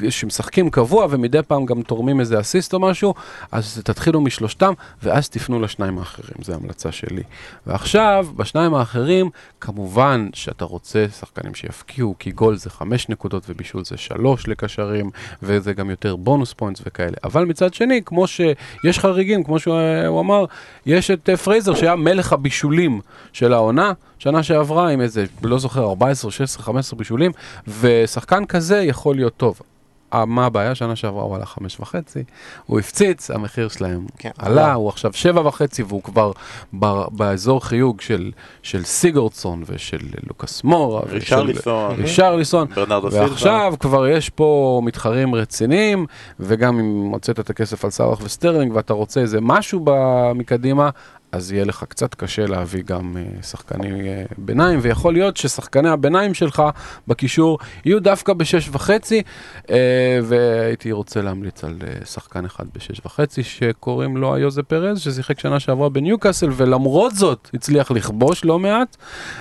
[SPEAKER 2] שמשחקים קבוע ומדי פעם גם תורמים איזה אסיסט או משהו, אז תתחילו משלושתם ואז תפנו לשניים האחרים, זו המלצה שלי. ועכשיו, בשניים האחרים, כמובן שאתה רוצה שחקנים שיבקיעו, כי גול זה חמש נקודות ובישול זה שלוש לקשרים, וזה גם יותר bonus points וכאלה. אבל מצד שני, כמו שיש חריגים, כמו שהוא הוא אמר, יש את אה, פרייזר שהיה מלך הבישולים של העונה, שנה שעברה עם איזה, לא זוכר, 14, 16, 15 בישולים, ושחקן כזה יכול להיות טוב. אה, מה הבעיה? שנה שעברה הוא עלה חמש וחצי, הוא הפציץ, המחיר שלהם
[SPEAKER 3] כן,
[SPEAKER 2] עלה. הוא עכשיו שבע וחצי והוא כבר ב- באזור חיוג של, של סיגורדסון ושל לוקאס מורה
[SPEAKER 1] ריצ'רליסון,
[SPEAKER 2] ריצ'רליסון,
[SPEAKER 1] ברנרדו סילבה.
[SPEAKER 2] ועכשיו כבר יש פה מתחרים רציניים, וגם אם הוצאת את הכסף על סאלח וסטרלינג ואתה רוצה איזה משהו ב- מקדימה, אז יהיה לך קצת קשה להביא גם אה, שחקני אה, ביניים, ויכול להיות ששחקני הביניים שלך בקישור יהיו דווקא בשש וחצי, uh, והייתי רוצה להמליץ על שחקן אחד בשש וחצי שקוראים לו איוזה פרז, ששיחק שנה שעברה בניוקאסל, ולמרות זאת הצליח לכבוש לא מעט,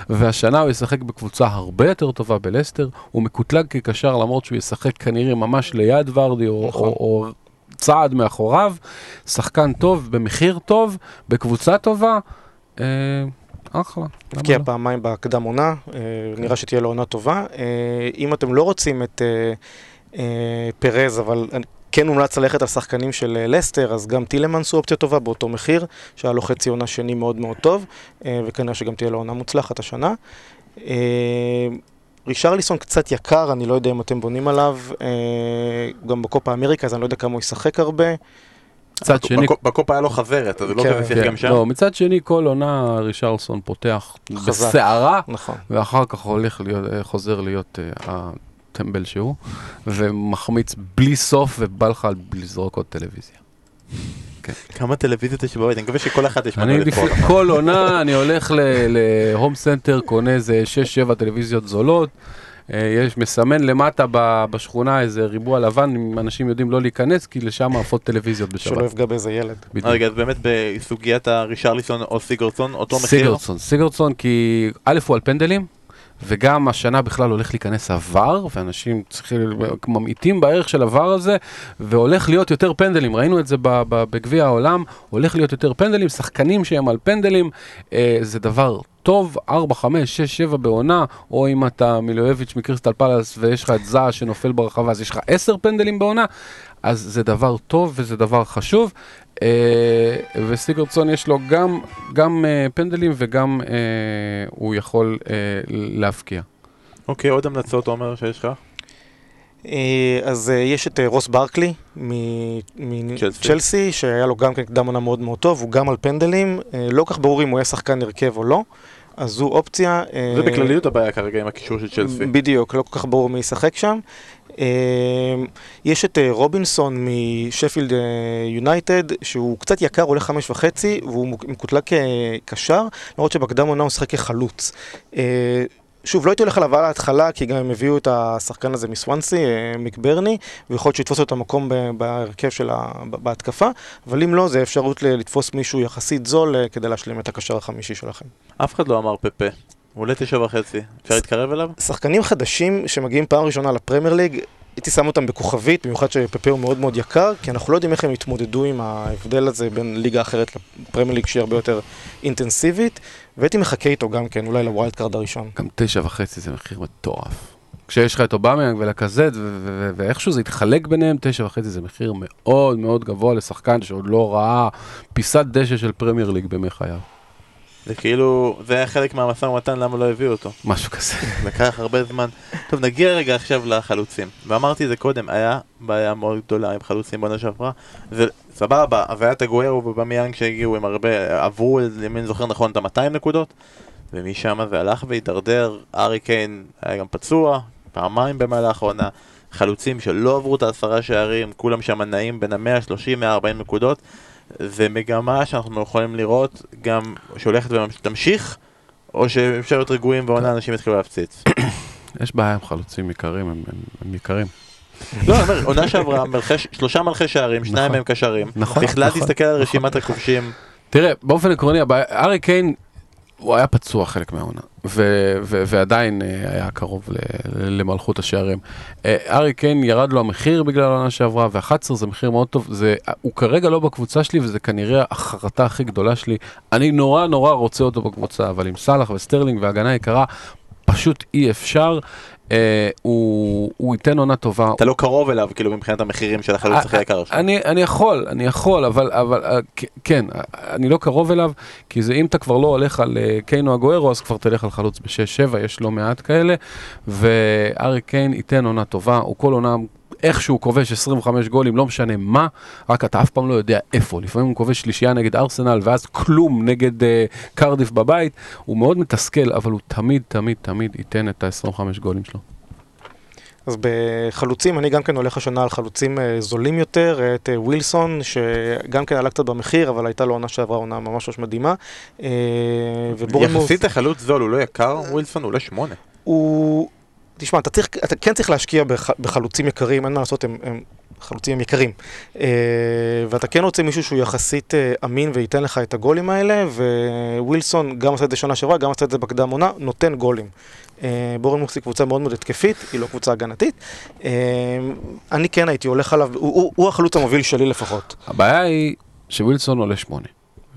[SPEAKER 2] והשנה הוא ישחק בקבוצה הרבה יותר טובה בלסטר, הוא מקוטלג כקשר למרות שהוא ישחק כנראה ממש ליד ורדי או,
[SPEAKER 3] נכון.
[SPEAKER 2] או, או צעד מאחוריו, שחקן טוב, במחיר טוב, בקבוצה טובה, אה, אחלה.
[SPEAKER 3] הבקיע
[SPEAKER 2] לא?
[SPEAKER 3] פעמיים בהקדם עונה, אה, נראה שתהיה לו עונה טובה. אה, אם אתם לא רוצים את אה, אה, פרז, אבל כן מומלץ ללכת על שחקנים של אה, לסטר, אז גם טילמנס הוא אופציה טובה באותו מחיר, שהיה לו חצי עונה שני מאוד מאוד טוב, אה, וכנראה שגם תהיה לו עונה מוצלחת השנה. רישרליסון קצת יקר, אני לא יודע אם אתם בונים עליו, אה, גם בקופה אמריקה, אז אני לא יודע כמה הוא ישחק הרבה.
[SPEAKER 2] מצד שני,
[SPEAKER 1] בקופ- בקופה היה לו חזרת, אז הוא לא כזה שיחק
[SPEAKER 2] כן,
[SPEAKER 1] גם שם.
[SPEAKER 2] לא, מצד שני, כל עונה ריצ'רליסון פותח. בסערה,
[SPEAKER 3] נכון.
[SPEAKER 2] ואחר כך הולך להיות, חוזר להיות אה, הטמבל שהוא, ומחמיץ בלי סוף, ובא לך לזרוק עוד טלוויזיה.
[SPEAKER 1] כמה טלוויזיות יש בבית, אני מקווה שכל אחת יש לצפות.
[SPEAKER 2] כל עונה, אני הולך להום סנטר, קונה איזה 6-7 טלוויזיות זולות. אה, יש מסמן למטה ב- בשכונה איזה ריבוע לבן, אם אנשים יודעים לא להיכנס, כי לשם עפות טלוויזיות
[SPEAKER 3] שלא
[SPEAKER 2] בשבת.
[SPEAKER 3] יפגע באיזה ילד.
[SPEAKER 2] בדיוק.
[SPEAKER 1] רגע, אז באמת בסוגיית הרישרליסון או סיגרסון, אותו מחיר?
[SPEAKER 2] סיגרדסון, סיגרדסון כי א' הוא על פנדלים, וגם השנה בכלל הולך להיכנס עבר, ואנשים צריכים, ממעיטים בערך של עבר הזה, והולך להיות יותר פנדלים, ראינו את זה בגביע העולם, הולך להיות יותר פנדלים, שחקנים שהם על פנדלים, אה, זה דבר טוב, 4, 5, 6, 7 בעונה, או אם אתה מילואביץ' מקריסטל פלאס ויש לך את זעה שנופל ברחבה, אז יש לך 10 פנדלים בעונה, אז זה דבר טוב וזה דבר חשוב. אה, וסיגרדסון יש לו גם, גם אה, פנדלים וגם אה, הוא יכול אה, להבקיע.
[SPEAKER 1] אוקיי, עוד המלצות עומר שיש לך?
[SPEAKER 3] אה, אז אה, יש את אה, רוס ברקלי
[SPEAKER 1] צ'לסי.
[SPEAKER 3] מצ'לסי, שהיה לו גם כן קדם עונה מאוד מאוד טוב, הוא גם על פנדלים, אה, לא כל כך ברור אם הוא יהיה שחקן הרכב או לא, אז זו אופציה. אה,
[SPEAKER 1] זה בכלליות הבעיה כרגע עם הקישור של צ'לסי.
[SPEAKER 3] בדיוק, לא כל כך ברור מי ישחק שם. אה, יש את אה, רובינסון משפילד אה, יונייטד, שהוא קצת יקר, עולה חמש וחצי, והוא מקוטלג כקשר, למרות שבקדם עונה הוא משחק כחלוץ. שוב, לא הייתי הולך עליו על ההתחלה, כי גם הם הביאו את השחקן הזה מסוונסי, אה, מקברני, ויכול להיות שיתפוס לו את המקום בהרכב של ה... בהתקפה, אבל אם לא, זה אפשרות לתפוס מישהו יחסית זול אה, כדי להשלים את הקשר החמישי שלכם.
[SPEAKER 1] אף אחד לא אמר פפה. הוא עולה תשע וחצי. אפשר להתקרב אליו?
[SPEAKER 3] שחקנים חדשים שמגיעים פעם ראשונה לפרמייר ליג, הייתי שם אותם בכוכבית, במיוחד שפפה הוא מאוד מאוד יקר, כי אנחנו לא יודעים איך הם יתמודדו עם ההבדל הזה בין ליגה אחרת לפרמייר ליג שהיא הרבה יותר אינטנסיבית, והייתי מחכה איתו גם כן, אולי ל wild card הראשון.
[SPEAKER 2] גם תשע וחצי זה מחיר מטורף. כשיש לך את אובמיאנג ולקזט, ואיכשהו זה יתחלק ביניהם, תשע וחצי זה מחיר מאוד מאוד גבוה לשחקן שעוד לא ראה פיסת דשא של פרמייר ליג בימי חייו.
[SPEAKER 1] זה כאילו, זה היה חלק מהמשא ומתן למה לא הביאו אותו.
[SPEAKER 2] משהו כזה.
[SPEAKER 1] לקח הרבה זמן. טוב, נגיע רגע עכשיו לחלוצים. ואמרתי את זה קודם, היה בעיה מאוד גדולה עם חלוצים בעונה שעברה. זה סבבה, והיה את הגווירו ובמיאנג שהגיעו עם הרבה, עברו, אם אני זוכר נכון, את ה-200 נקודות. ומשם זה הלך והידרדר, ארי קיין היה גם פצוע, פעמיים במהלך העונה. חלוצים שלא עברו את העשרה שערים, כולם שם נעים בין ה-130-140 נקודות. זה מגמה שאנחנו יכולים לראות גם שהולכת ותמשיך, או שאפשר להיות רגועים ועונה אנשים יתחילו להפציץ.
[SPEAKER 2] יש בעיה עם חלוצים יקרים, הם, הם, הם יקרים.
[SPEAKER 1] לא, אני אומר, עונה שעברה, שלושה מלכי שערים, שניים
[SPEAKER 2] נכון.
[SPEAKER 1] מהם קשרים.
[SPEAKER 2] נכון,
[SPEAKER 1] בכלל
[SPEAKER 2] נכון,
[SPEAKER 1] תסתכל על. רשימת הכובשים.
[SPEAKER 2] תראה, באופן עקרוני, ארי קיין, הוא היה פצוע חלק מהעונה, ו- ו- ועדיין אה, היה קרוב ל- למלכות השערים. אה, ארי קיין ירד לו המחיר בגלל העונה שעברה, ו-11 זה מחיר מאוד טוב, זה, הוא כרגע לא בקבוצה שלי, וזה כנראה החרטה הכי גדולה שלי. אני נורא נורא רוצה אותו בקבוצה, אבל עם סאלח וסטרלינג והגנה יקרה, פשוט אי אפשר. הוא, הוא ייתן עונה טובה,
[SPEAKER 1] אתה לא קרוב אליו, כאילו, מבחינת המחירים של החלוץ הכי יקר שלך.
[SPEAKER 2] אני, אני יכול, אני יכול, אבל, אבל אה, כן, אה, אני לא קרוב אליו, כי זה אם אתה כבר לא הולך על אה, קיין או אגוארו, אז כבר תלך על חלוץ ב-6-7, יש לא מעט כאלה, והארי קיין ייתן עונה טובה, הוא כל עונה... איכשהו כובש 25 גולים, לא משנה מה, רק אתה אף פעם לא יודע איפה. לפעמים הוא כובש שלישייה נגד ארסנל, ואז כלום נגד אה, קרדיף בבית. הוא מאוד מתסכל, אבל הוא תמיד, תמיד, תמיד ייתן את ה-25 גולים שלו.
[SPEAKER 3] אז בחלוצים, אני גם כן הולך השנה על חלוצים אה, זולים יותר, את אה, ווילסון, שגם כן עלה קצת במחיר, אבל הייתה לו עונה שעברה עונה ממש ממש מדהימה. ובורנמוס,
[SPEAKER 1] יחסית לחלוץ זול, הוא לא יקר, ווילסון הוא לא שמונה.
[SPEAKER 3] הוא... תשמע, אתה, צריך, אתה כן צריך להשקיע בח, בחלוצים יקרים, אין מה לעשות, הם, הם חלוצים יקרים. אה, ואתה כן רוצה מישהו שהוא יחסית אה, אמין וייתן לך את הגולים האלה, ווילסון גם עשה את זה שנה שעברה, גם עשה את זה בקדם עונה, נותן גולים. אה, בורנמוס היא קבוצה מאוד מאוד התקפית, היא לא קבוצה הגנתית. אה, אני כן הייתי הולך עליו, הוא, הוא, הוא החלוץ המוביל שלי לפחות.
[SPEAKER 2] הבעיה היא שווילסון עולה 8,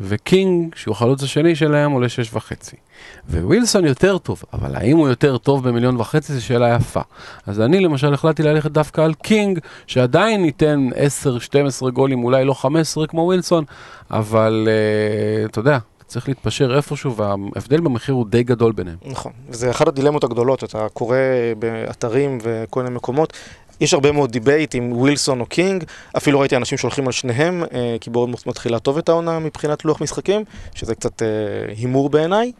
[SPEAKER 2] וקינג, שהוא החלוץ השני שלהם, עולה 6.5. ווילסון יותר טוב, אבל האם הוא יותר טוב במיליון וחצי זו שאלה יפה. אז אני למשל החלטתי ללכת דווקא על קינג, שעדיין ייתן 10-12 גולים, אולי לא 15 כמו ווילסון, אבל אה, אתה יודע, צריך להתפשר איפשהו, וההבדל במחיר הוא די גדול ביניהם.
[SPEAKER 3] נכון, וזה אחת הדילמות הגדולות, אתה קורא באתרים וכל מיני מקומות. יש הרבה מאוד debate עם ווילסון או קינג, אפילו ראיתי אנשים שהולכים על שניהם, אה, כי בורנמוט מתחילה טוב את העונה מבחינת לוח משחקים, שזה קצת אה, הימור בעיניי.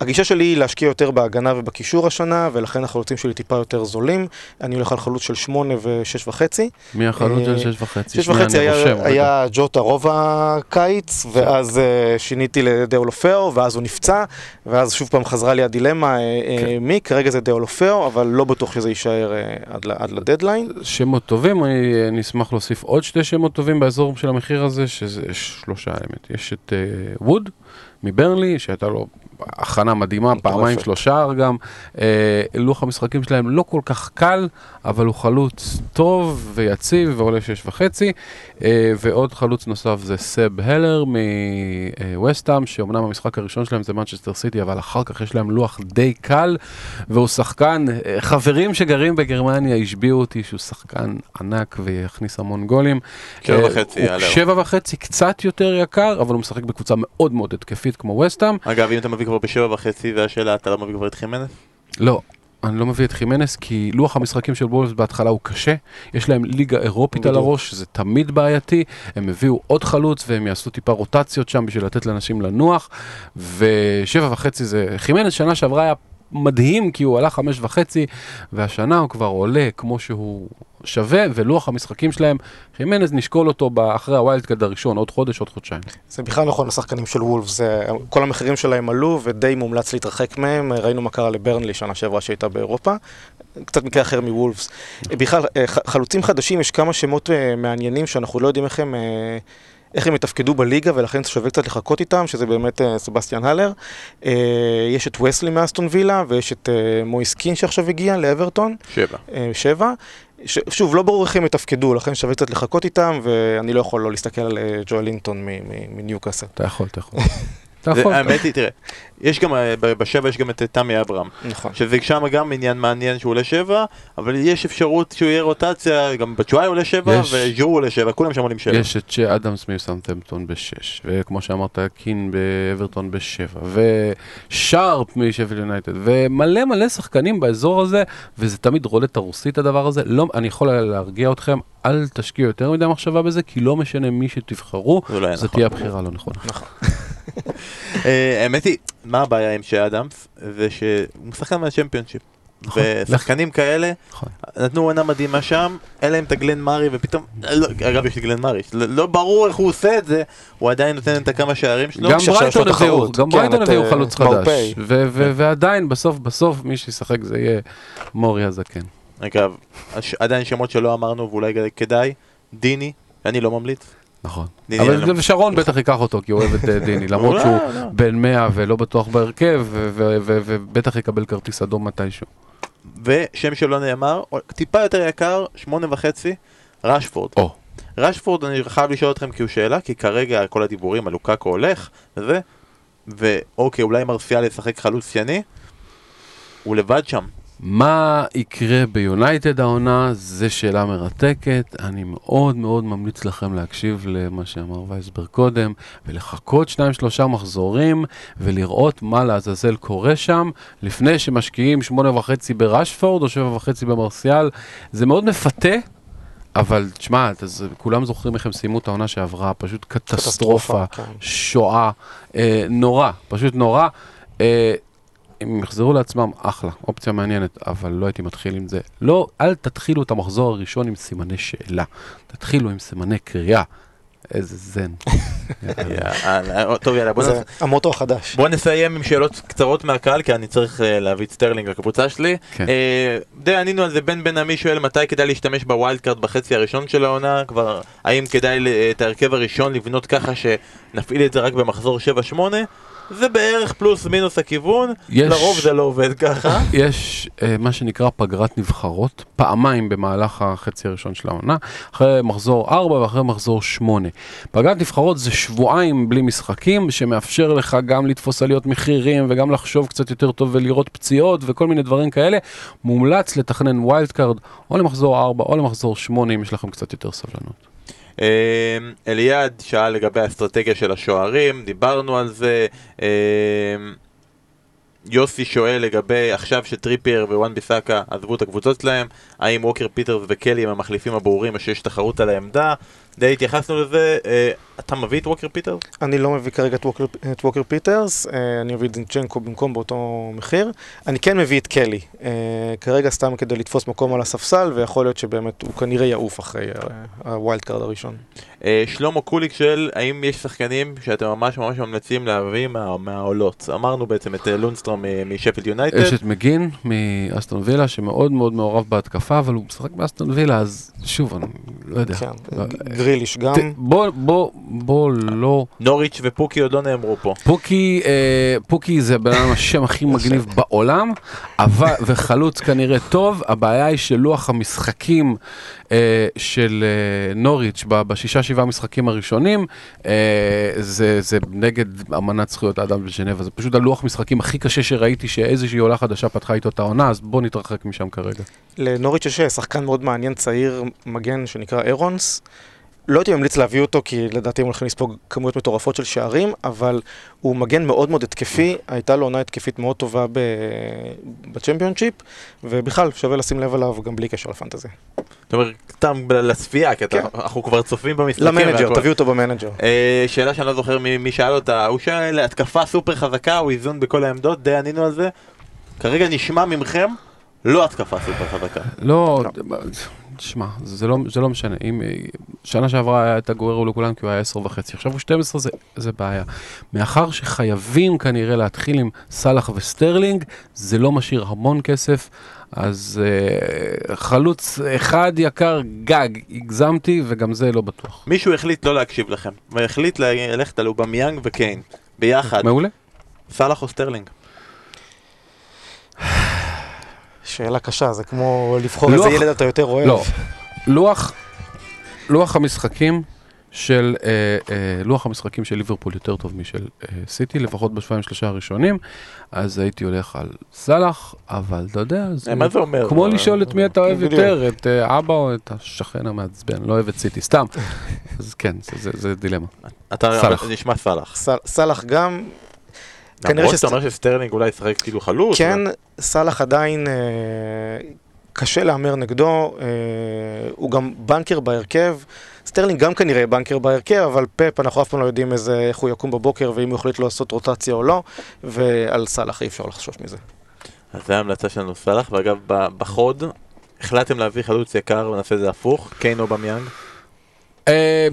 [SPEAKER 3] אה, הגישה שלי היא להשקיע יותר בהגנה ובקישור השנה, ולכן החלוצים שלי טיפה יותר זולים. אני הולך על חלוץ של שמונה ושש וחצי.
[SPEAKER 2] מי החלוץ
[SPEAKER 3] אה,
[SPEAKER 2] של 6.5?
[SPEAKER 3] שש וחצי היה, היה ג'וטה רוב הקיץ, ואז uh, שיניתי לדאולופאו, ואז הוא נפצע, ואז שוב פעם חזרה לי הדילמה, uh,
[SPEAKER 2] כן.
[SPEAKER 3] מי, כרגע זה דאולופאו, אבל לא בטוח שזה יישאר uh, עד, עד לדדליין.
[SPEAKER 2] שמות טובים, אני, אשמח להוסיף עוד שתי שמות טובים באזור של המחיר הזה, שזה שלושה האמת. יש את uh, ווד מברנלי, שהייתה לו הכנה מדהימה. פעמיים שלושה גם. Uh, לוח המשחקים שלהם לא כל כך קל, אבל הוא חלוץ טוב ויציב ועולה שש וחצי. Uh, ועוד חלוץ נוסף זה סב הלר מווסטהאם, שאומנם המשחק הראשון שלהם זה מנצ'סטר סיטי, אבל אחר כך יש להם לוח די קל, והוא שחקן, אה, חברים שגרים בגרמניה השביעו אותי שהוא שחקן ענק ויכניס המון גולים.
[SPEAKER 1] שבע
[SPEAKER 2] אה,
[SPEAKER 1] וחצי, הלר.
[SPEAKER 2] שבע וחצי, קצת יותר יקר, אבל הוא משחק בקבוצה מאוד מאוד התקפית כמו וסטהאם.
[SPEAKER 1] אגב, אם אתה מביא כבר בשבע וחצי, והשאלה, אתה לא מביא כבר את חימנס?
[SPEAKER 2] לא. אני לא מביא את חימנס, כי לוח המשחקים של וולפס בהתחלה הוא קשה, יש להם ליגה אירופית על
[SPEAKER 3] בדיוק.
[SPEAKER 2] הראש, זה תמיד בעייתי, הם הביאו עוד חלוץ והם יעשו טיפה רוטציות שם בשביל לתת לאנשים לנוח, ושבע וחצי זה, חימנס שנה שעברה היה מדהים, כי הוא עלה חמש וחצי, והשנה הוא כבר עולה כמו שהוא שווה, ולוח המשחקים שלהם, חימנז נשקול אותו אחרי ה wild card הראשון, עוד חודש, עוד חודשיים.
[SPEAKER 3] זה בכלל נכון לשחקנים של וולפס, זה, כל המחירים שלהם עלו ודי מומלץ להתרחק מהם, ראינו מה קרה לברנלי שנה שעברה שהייתה באירופה, קצת מקרה אחר מוולפס. בכלל, אה, חלוצים חדשים, יש כמה שמות אה, מעניינים שאנחנו לא יודעים איך הם... אה, איך הם יתפקדו בליגה, ולכן שווה קצת לחכות איתם, שזה באמת אה, סבסטיאן האלר. אה, יש את וסלי מאסטון וילה, ויש את אה, מויס קין שעכשיו הגיע לאברטון.
[SPEAKER 1] שבע.
[SPEAKER 3] שבע. ש... שוב, לא ברור איך הם יתפקדו, לכן שווה קצת לחכות איתם, ואני לא יכול לא להסתכל על אה, ג'ואל לינטון מ- מ- מניוקאסל.
[SPEAKER 2] אתה יכול, אתה יכול. אתה
[SPEAKER 1] זה-
[SPEAKER 2] יכול.
[SPEAKER 1] האמת היא, תראה, יש גם, אה, בשבע יש גם את אה, תמי אברהם,
[SPEAKER 3] נכון.
[SPEAKER 1] שזה שם גם עניין מעניין שהוא עולה שבע, אבל יש אפשרות שהוא יהיה רוטציה, גם בצ'ואי עולה שבע,
[SPEAKER 2] יש.
[SPEAKER 1] וג'רו עולה שבע, כולם שם עולים שבע.
[SPEAKER 2] יש את שאדמס מסאנטמפטון בשש, וכמו שאמרת, קין באברטון בשבע, ושארפ משפל יונייטד, ומלא מלא שחקנים באזור הזה, וזה תמיד רולטה רוסית הדבר הזה. לא, אני יכול להרגיע אתכם, אל תשקיעו יותר מדי מחשבה בזה, כי לא משנה מי שתבחרו,
[SPEAKER 1] לא
[SPEAKER 2] זו
[SPEAKER 1] נכון.
[SPEAKER 2] תהיה הבחירה לא נכונה.
[SPEAKER 3] נכון.
[SPEAKER 1] אה, האמת היא, מה הבעיה עם שי אדמס? זה שהוא שחקן מהצ'מפיונשיפ.
[SPEAKER 2] נכון.
[SPEAKER 1] ושחקנים כאלה
[SPEAKER 2] נכון.
[SPEAKER 1] נתנו עונה מדהימה שם, אין להם את הגלן מארי ופתאום, לא, אגב יש לי גלן מארי, לא, לא ברור איך הוא עושה את זה, הוא עדיין נותן את הכמה שערים שלו.
[SPEAKER 2] גם ברייטון הביאו. גם
[SPEAKER 3] כן,
[SPEAKER 2] ברייטון הביאו
[SPEAKER 3] אה,
[SPEAKER 2] חלוץ. חדש, ועדיין בסוף בסוף מי שישחק זה יהיה מורי הזקן.
[SPEAKER 1] אגב, עדיין שמות שלא אמרנו ואולי כדאי, דיני, אני לא ממליץ.
[SPEAKER 2] נכון. אבל
[SPEAKER 1] לו.
[SPEAKER 2] שרון בטח ייקח אותו כי הוא אוהב את אה, דיני, למרות
[SPEAKER 1] לא,
[SPEAKER 2] שהוא
[SPEAKER 1] לא.
[SPEAKER 2] בן 100 ולא בטוח בהרכב, ובטח יקבל כרטיס אדום מתישהו.
[SPEAKER 1] ושם שלא נאמר, טיפה יותר יקר, שמונה וחצי, רשפורד. רשפורד, אני חייב לשאול אתכם כי הוא שאלה, כי כרגע כל הדיבורים על לוקאקו הולך, וזה, ואוקיי, אולי מרסיאל ישחק חלוץ שני, הוא לבד שם.
[SPEAKER 2] מה יקרה ביונייטד העונה, זו שאלה מרתקת. אני מאוד מאוד ממליץ לכם להקשיב למה שאמר וייסברג קודם, ולחכות שניים שלושה מחזורים, ולראות מה לעזאזל קורה שם, לפני שמשקיעים שמונה וחצי ברשפורד או שבע וחצי במרסיאל. זה מאוד מפתה. אבל תשמע, כולם זוכרים איך הם סיימו את העונה שעברה, פשוט קטסטרופה,
[SPEAKER 3] כן.
[SPEAKER 2] שואה, אה, נורא, פשוט נורא. אה, הם יחזרו לעצמם, אחלה, אופציה מעניינת, אבל לא הייתי מתחיל עם זה. לא, אל תתחילו את המחזור הראשון עם סימני שאלה, תתחילו עם סימני קריאה. איזה זן.
[SPEAKER 1] יאללה, טוב יאללה, בוא
[SPEAKER 3] זה
[SPEAKER 1] נעשה.
[SPEAKER 3] המוטו החדש.
[SPEAKER 1] בוא נסיים עם שאלות קצרות מהקהל, כי אני צריך אה, להביא את סטרלינג לקבוצה שלי.
[SPEAKER 2] כן.
[SPEAKER 1] אה, די ענינו על זה, בן בן עמי שואל מתי כדאי להשתמש בווילד קארד בחצי הראשון של העונה, כבר האם כדאי ל- את ההרכב הראשון לבנות ככה שנפעיל את זה רק במחזור 7-8? זה בערך פלוס מינוס הכיוון,
[SPEAKER 2] יש-
[SPEAKER 1] לרוב זה לא עובד ככה.
[SPEAKER 2] יש אה, מה שנקרא פגרת נבחרות, פעמיים במהלך החצי הראשון של העונה, אחרי מחזור 4 ואחרי מחזור 8. פגרת נבחרות זה שבועיים בלי משחקים, שמאפשר לך גם לתפוס עליות מחירים וגם לחשוב קצת יותר טוב ולראות פציעות וכל מיני דברים כאלה. מומלץ לתכנן ווילד קארד או למחזור 4 או למחזור 8 אם יש לכם קצת יותר סבלנות.
[SPEAKER 1] אה, אליעד שאל לגבי האסטרטגיה של השוערים, דיברנו על זה. אה, יוסי שואל לגבי עכשיו שטריפייר ווואן ביסאקה עזבו את הקבוצות שלהם, האם ווקר פיטרס וקלי הם המחליפים הברורים או שיש תחרות על העמדה? די התייחסנו לזה, אה, אתה מביא את ווקר פיטרס?
[SPEAKER 3] אני לא מביא כרגע את ווקר, את ווקר פיטרס, אה, אני מביא את זינצ'נקו במקום באותו מחיר. אני כן מביא את קלי, אה, כרגע סתם כדי לתפוס מקום על הספסל, ויכול להיות שבאמת הוא כנראה יעוף אחרי הווילד קארד הראשון.
[SPEAKER 1] אה, שלמה קוליק שואל האם יש שחקנים שאתם ממש ממש ממליצים להביא מה, מהעולות? אמרנו בעצם את לונסטרום משפילד יונייטד.
[SPEAKER 2] יש את מגין מאסטון וילה שמאוד מאוד מעורב בהתקפה, אבל הוא משחק באסטון וילה, אז שוב, אני לא יודע.
[SPEAKER 3] גריליש גם.
[SPEAKER 2] ת- בוא, בוא, בוא לא...
[SPEAKER 1] נוריץ' ופוקי עוד לא נאמרו פה.
[SPEAKER 2] פוקי, אה, פוקי זה הבן אדם השם הכי מגניב בעולם, אבל, וחלוץ כנראה טוב, הבעיה היא שלוח המשחקים אה, של אה, נוריץ' ב- בשישה שבעה משחקים הראשונים, אה, זה, זה נגד אמנת זכויות האדם בז'נבה, זה פשוט הלוח משחקים הכי קשה שראיתי שאיזושהי עולה חדשה פתחה איתו את העונה, אז בוא נתרחק משם כרגע.
[SPEAKER 3] לנוריץ' יש שחקן מאוד מעניין, צעיר מגן שנקרא אירונס. לא הייתי ממליץ להביא אותו, כי לדעתי הם הולכים לספוג כמויות מטורפות של שערים, אבל הוא מגן מאוד מאוד התקפי, הייתה לו עונה התקפית מאוד טובה ב... בצ'מפיונשיפ, ובכלל, שווה לשים לב עליו גם בלי קשר לפנטזי.
[SPEAKER 1] זאת אומרת, סתם לצפייה, כי אתה-
[SPEAKER 3] כן.
[SPEAKER 1] אנחנו כבר צופים במשחקים.
[SPEAKER 3] למנג'ר. תביאו אותו במנג'ר.
[SPEAKER 1] אה, שאלה שאני לא זוכר מי מי שאל אותה, הוא שאל התקפה סופר חזקה, הוא איזון בכל העמדות, די ענינו על זה. כרגע נשמע ממכם, לא התקפה סופר חזקה.
[SPEAKER 2] לא, תשמע, זה לא, זה לא משנה. אם שנה שעברה היה את אגוארו לכולם כי הוא היה 10 וחצי, עכשיו הוא 12 זה, זה בעיה. מאחר שחייבים כנראה להתחיל עם סאלח וסטרלינג, זה לא משאיר המון כסף, אז אה, חלוץ אחד יקר גג, הגזמתי, וגם זה לא בטוח.
[SPEAKER 1] מישהו החליט לא להקשיב לכם, והחליט ללכת על אובמיאנג וקיין, ביחד,
[SPEAKER 2] מעולה.
[SPEAKER 1] סאלח או סטרלינג.
[SPEAKER 3] שאלה קשה, זה כמו לבחור
[SPEAKER 2] לוח-
[SPEAKER 3] איזה ילד אתה יותר אוהב.
[SPEAKER 2] לא, לוח, לוח המשחקים של, אה, אה, לוח המשחקים של ליברפול יותר טוב משל אה, סיטי, לפחות בשבועיים שלושה הראשונים, אז הייתי הולך על סאלח, אבל אתה יודע, זה
[SPEAKER 1] אה, מה זה אומר?
[SPEAKER 2] כמו לשאול את מי אתה אוהב. יותר, את אה, אבא או את השכן המעצבן, לא אוהב את סיטי, סתם. אז כן, זה- זה- זה דילמה.
[SPEAKER 1] אתה
[SPEAKER 2] סאלח.
[SPEAKER 1] נשמע סאלח.
[SPEAKER 3] סאלח גם,
[SPEAKER 1] למרות
[SPEAKER 3] שסט-
[SPEAKER 1] שאתה אומר שסטרלינג אולי ישחק כאילו חלוץ.
[SPEAKER 3] כן, סאלח עדיין אה, קשה להמר נגדו, אה, הוא גם בנקר בהרכב. סטרלינג גם כנראה בנקר בהרכב, אבל פפ, אנחנו אף פעם לא יודעים איזה, איך הוא יקום בבוקר ואם הוא יחליט לעשות רוטציה או לא, ועל סאלח אי אפשר לחשוש מזה.
[SPEAKER 1] אז זה ההמלצה שלנו סאלח, ואגב בחוד החלטתם להביא חלוץ יקר ונעשה את זה הפוך, קיין אובמיאנג.
[SPEAKER 2] אה,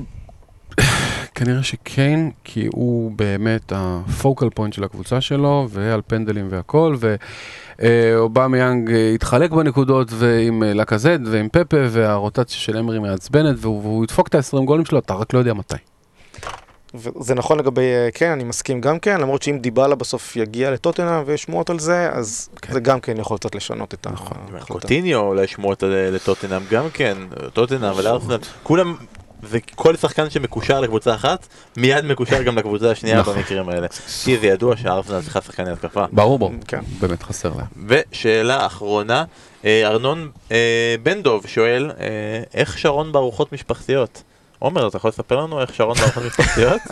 [SPEAKER 2] כנראה שקיין, כי הוא באמת ה focal point של הקבוצה שלו, ועל פנדלים והכל, ואובמה יאנג התחלק בנקודות ועם אה, לקזד ועם פפה, והרוטציה של אמרי מעצבנת, והוא, והוא ידפוק את ה-20 גולים שלו, אתה רק לא יודע מתי.
[SPEAKER 3] וזה נכון לגבי אה, כן, אני מסכים גם כן, למרות שאם דיבלה בסוף יגיע לטוטנאם ויש שמועות על זה, אז
[SPEAKER 2] כן.
[SPEAKER 3] זה גם כן יכול קצת לשנות את
[SPEAKER 2] נכון.
[SPEAKER 3] ההחלטה.
[SPEAKER 1] קוטיניו אולי שמועות על- לטוטנאם גם כן, טוטנאם ולארסנל, כולם, זה כל שחקן שמקושר לקבוצה אחת, מיד מקושר גם לקבוצה השנייה
[SPEAKER 2] נכון.
[SPEAKER 1] במקרים האלה. כי זה ידוע שהארסנל צריכה שחקני התקפה.
[SPEAKER 2] ברור, ברור,
[SPEAKER 3] כן.
[SPEAKER 2] באמת חסר להם.
[SPEAKER 1] ושאלה אחרונה, אה, ארנון אה, בן דוב שואל, אה, איך שרון בארוחות משפחתיות? עומר, אתה יכול לספר לנו איך שרון בארוחות משפחתיות?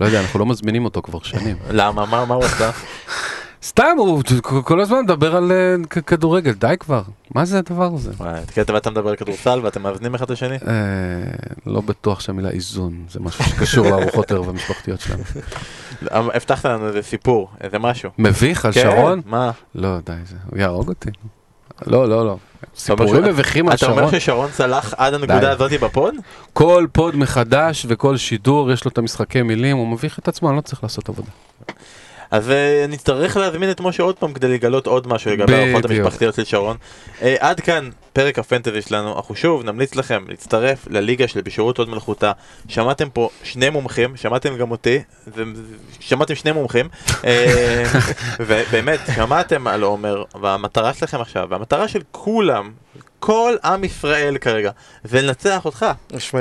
[SPEAKER 2] לא יודע, אנחנו לא מזמינים אותו כבר שנים.
[SPEAKER 1] למה? מה מה הוא עשה?
[SPEAKER 2] סתם, הוא כל הזמן מדבר על אה, כדורגל, די כבר. מה זה הדבר הזה?
[SPEAKER 1] כי אתה מדבר על כדורסל ואתם מאזנים אחד את השני?
[SPEAKER 2] אה, לא בטוח שהמילה איזון זה משהו שקשור לארוחות ערב המשפחתיות שלנו.
[SPEAKER 1] הבטחת לנו איזה סיפור, איזה משהו.
[SPEAKER 2] מביך על
[SPEAKER 1] כן,
[SPEAKER 2] שרון?
[SPEAKER 1] מה?
[SPEAKER 2] לא, די, זה, הוא יהרוג אותי. לא, לא, לא. סיפורים מביכים על
[SPEAKER 1] אתה אומר
[SPEAKER 2] שרון.
[SPEAKER 1] ששרון צלח עד הנקודה. הזאת בפוד?
[SPEAKER 2] כל פוד מחדש וכל שידור יש לו את המשחקי מילים, הוא מביך את עצמו, אני לא צריך לעשות עבודה.
[SPEAKER 1] אז אה, נצטרך להזמין את משה עוד פעם כדי לגלות עוד משהו לגבי
[SPEAKER 2] בדיוק.
[SPEAKER 1] המשפחתיות של שרון. אה, עד כאן פרק הפנטזי שלנו, אנחנו שוב נמליץ לכם להצטרף לליגה של בשירות הוד מלכותה. שמעתם פה שני מומחים, שמעתם גם אותי, שמעתם שני מומחים, אה, ובאמת, שמעתם על עומר, והמטרה שלכם עכשיו, והמטרה של כולם, כל עם ישראל כרגע, זה לנצח אותך.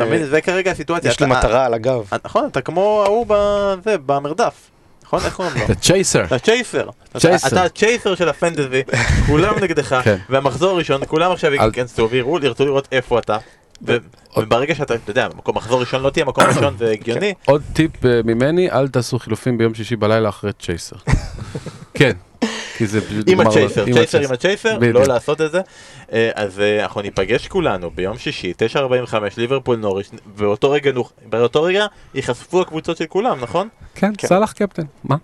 [SPEAKER 1] מבין? זה כרגע הסיטואציה.
[SPEAKER 3] יש לי מטרה על הגב.
[SPEAKER 1] נכון, אתה כמו ההוא בזה, במרדף. נכון? איך קוראים לו?
[SPEAKER 2] The Chaser.
[SPEAKER 1] אתה צ'ייסר.
[SPEAKER 2] צ'ייסר.
[SPEAKER 1] אתה הצ'ייסר של הפנטזי, כולם נגדך,
[SPEAKER 2] כן.
[SPEAKER 1] והמחזור הראשון, כולם עכשיו ייכנסו ויראו, ירצו לראות איפה אתה. ו- וברגע שאתה, אתה יודע, מקום מחזור ראשון לא תהיה מקום ראשון, זה הגיוני.
[SPEAKER 2] עוד טיפ אה, ממני, אל תעשו חילופים ביום שישי בלילה אחרי צ'ייסר. כן,
[SPEAKER 1] עם הצ'ייסר, צ'ייסר עם הצ'ייסר,
[SPEAKER 2] בדיוק.
[SPEAKER 1] לא לעשות את זה. אה, אז אה, אנחנו ניפגש כולנו ביום שישי, 9:45, ליברפול נוריש, באותו רגע, באותו רגע ייחשפו הקבוצות של כולם, נכון?
[SPEAKER 2] כן,
[SPEAKER 3] כן.
[SPEAKER 2] סאלח קפטן, מה?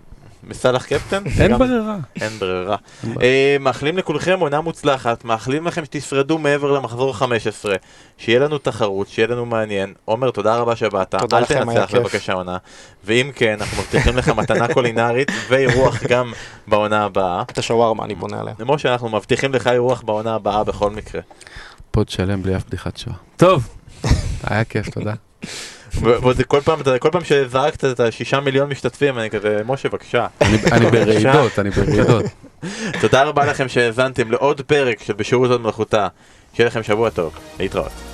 [SPEAKER 1] בסאלח קפטן?
[SPEAKER 2] אין ברירה.
[SPEAKER 1] אין ברירה. אה, מאחלים לכולכם עונה מוצלחת, מאחלים לכם שתשרדו מעבר למחזור 15, שיהיה לנו תחרות, שיהיה לנו מעניין. עומר, תודה רבה שבאת,
[SPEAKER 3] תודה
[SPEAKER 1] אל
[SPEAKER 3] לכם, היה
[SPEAKER 1] תנצח
[SPEAKER 3] כיף.
[SPEAKER 1] בבקשה עונה. ואם כן, אנחנו מבטיחים לך מתנה קולינרית ואירוח גם בעונה הבאה.
[SPEAKER 3] את השווארמה אני בונה עליה.
[SPEAKER 1] למרות שאנחנו מבטיחים לך אירוח בעונה הבאה בכל מקרה.
[SPEAKER 2] פוד שלם בלי אף בדיחת שואה. טוב, היה כיף, תודה.
[SPEAKER 1] וזה כל פעם, כל פעם שזרקת את השישה מיליון משתתפים, אני כזה, משה בבקשה.
[SPEAKER 2] אני- אני ברעידות, אני ברעידות.
[SPEAKER 1] תודה רבה לכם שהאזנתם לעוד פרק של בשירות עוד מלאכותה. שיהיה לכם שבוע טוב, להתראות.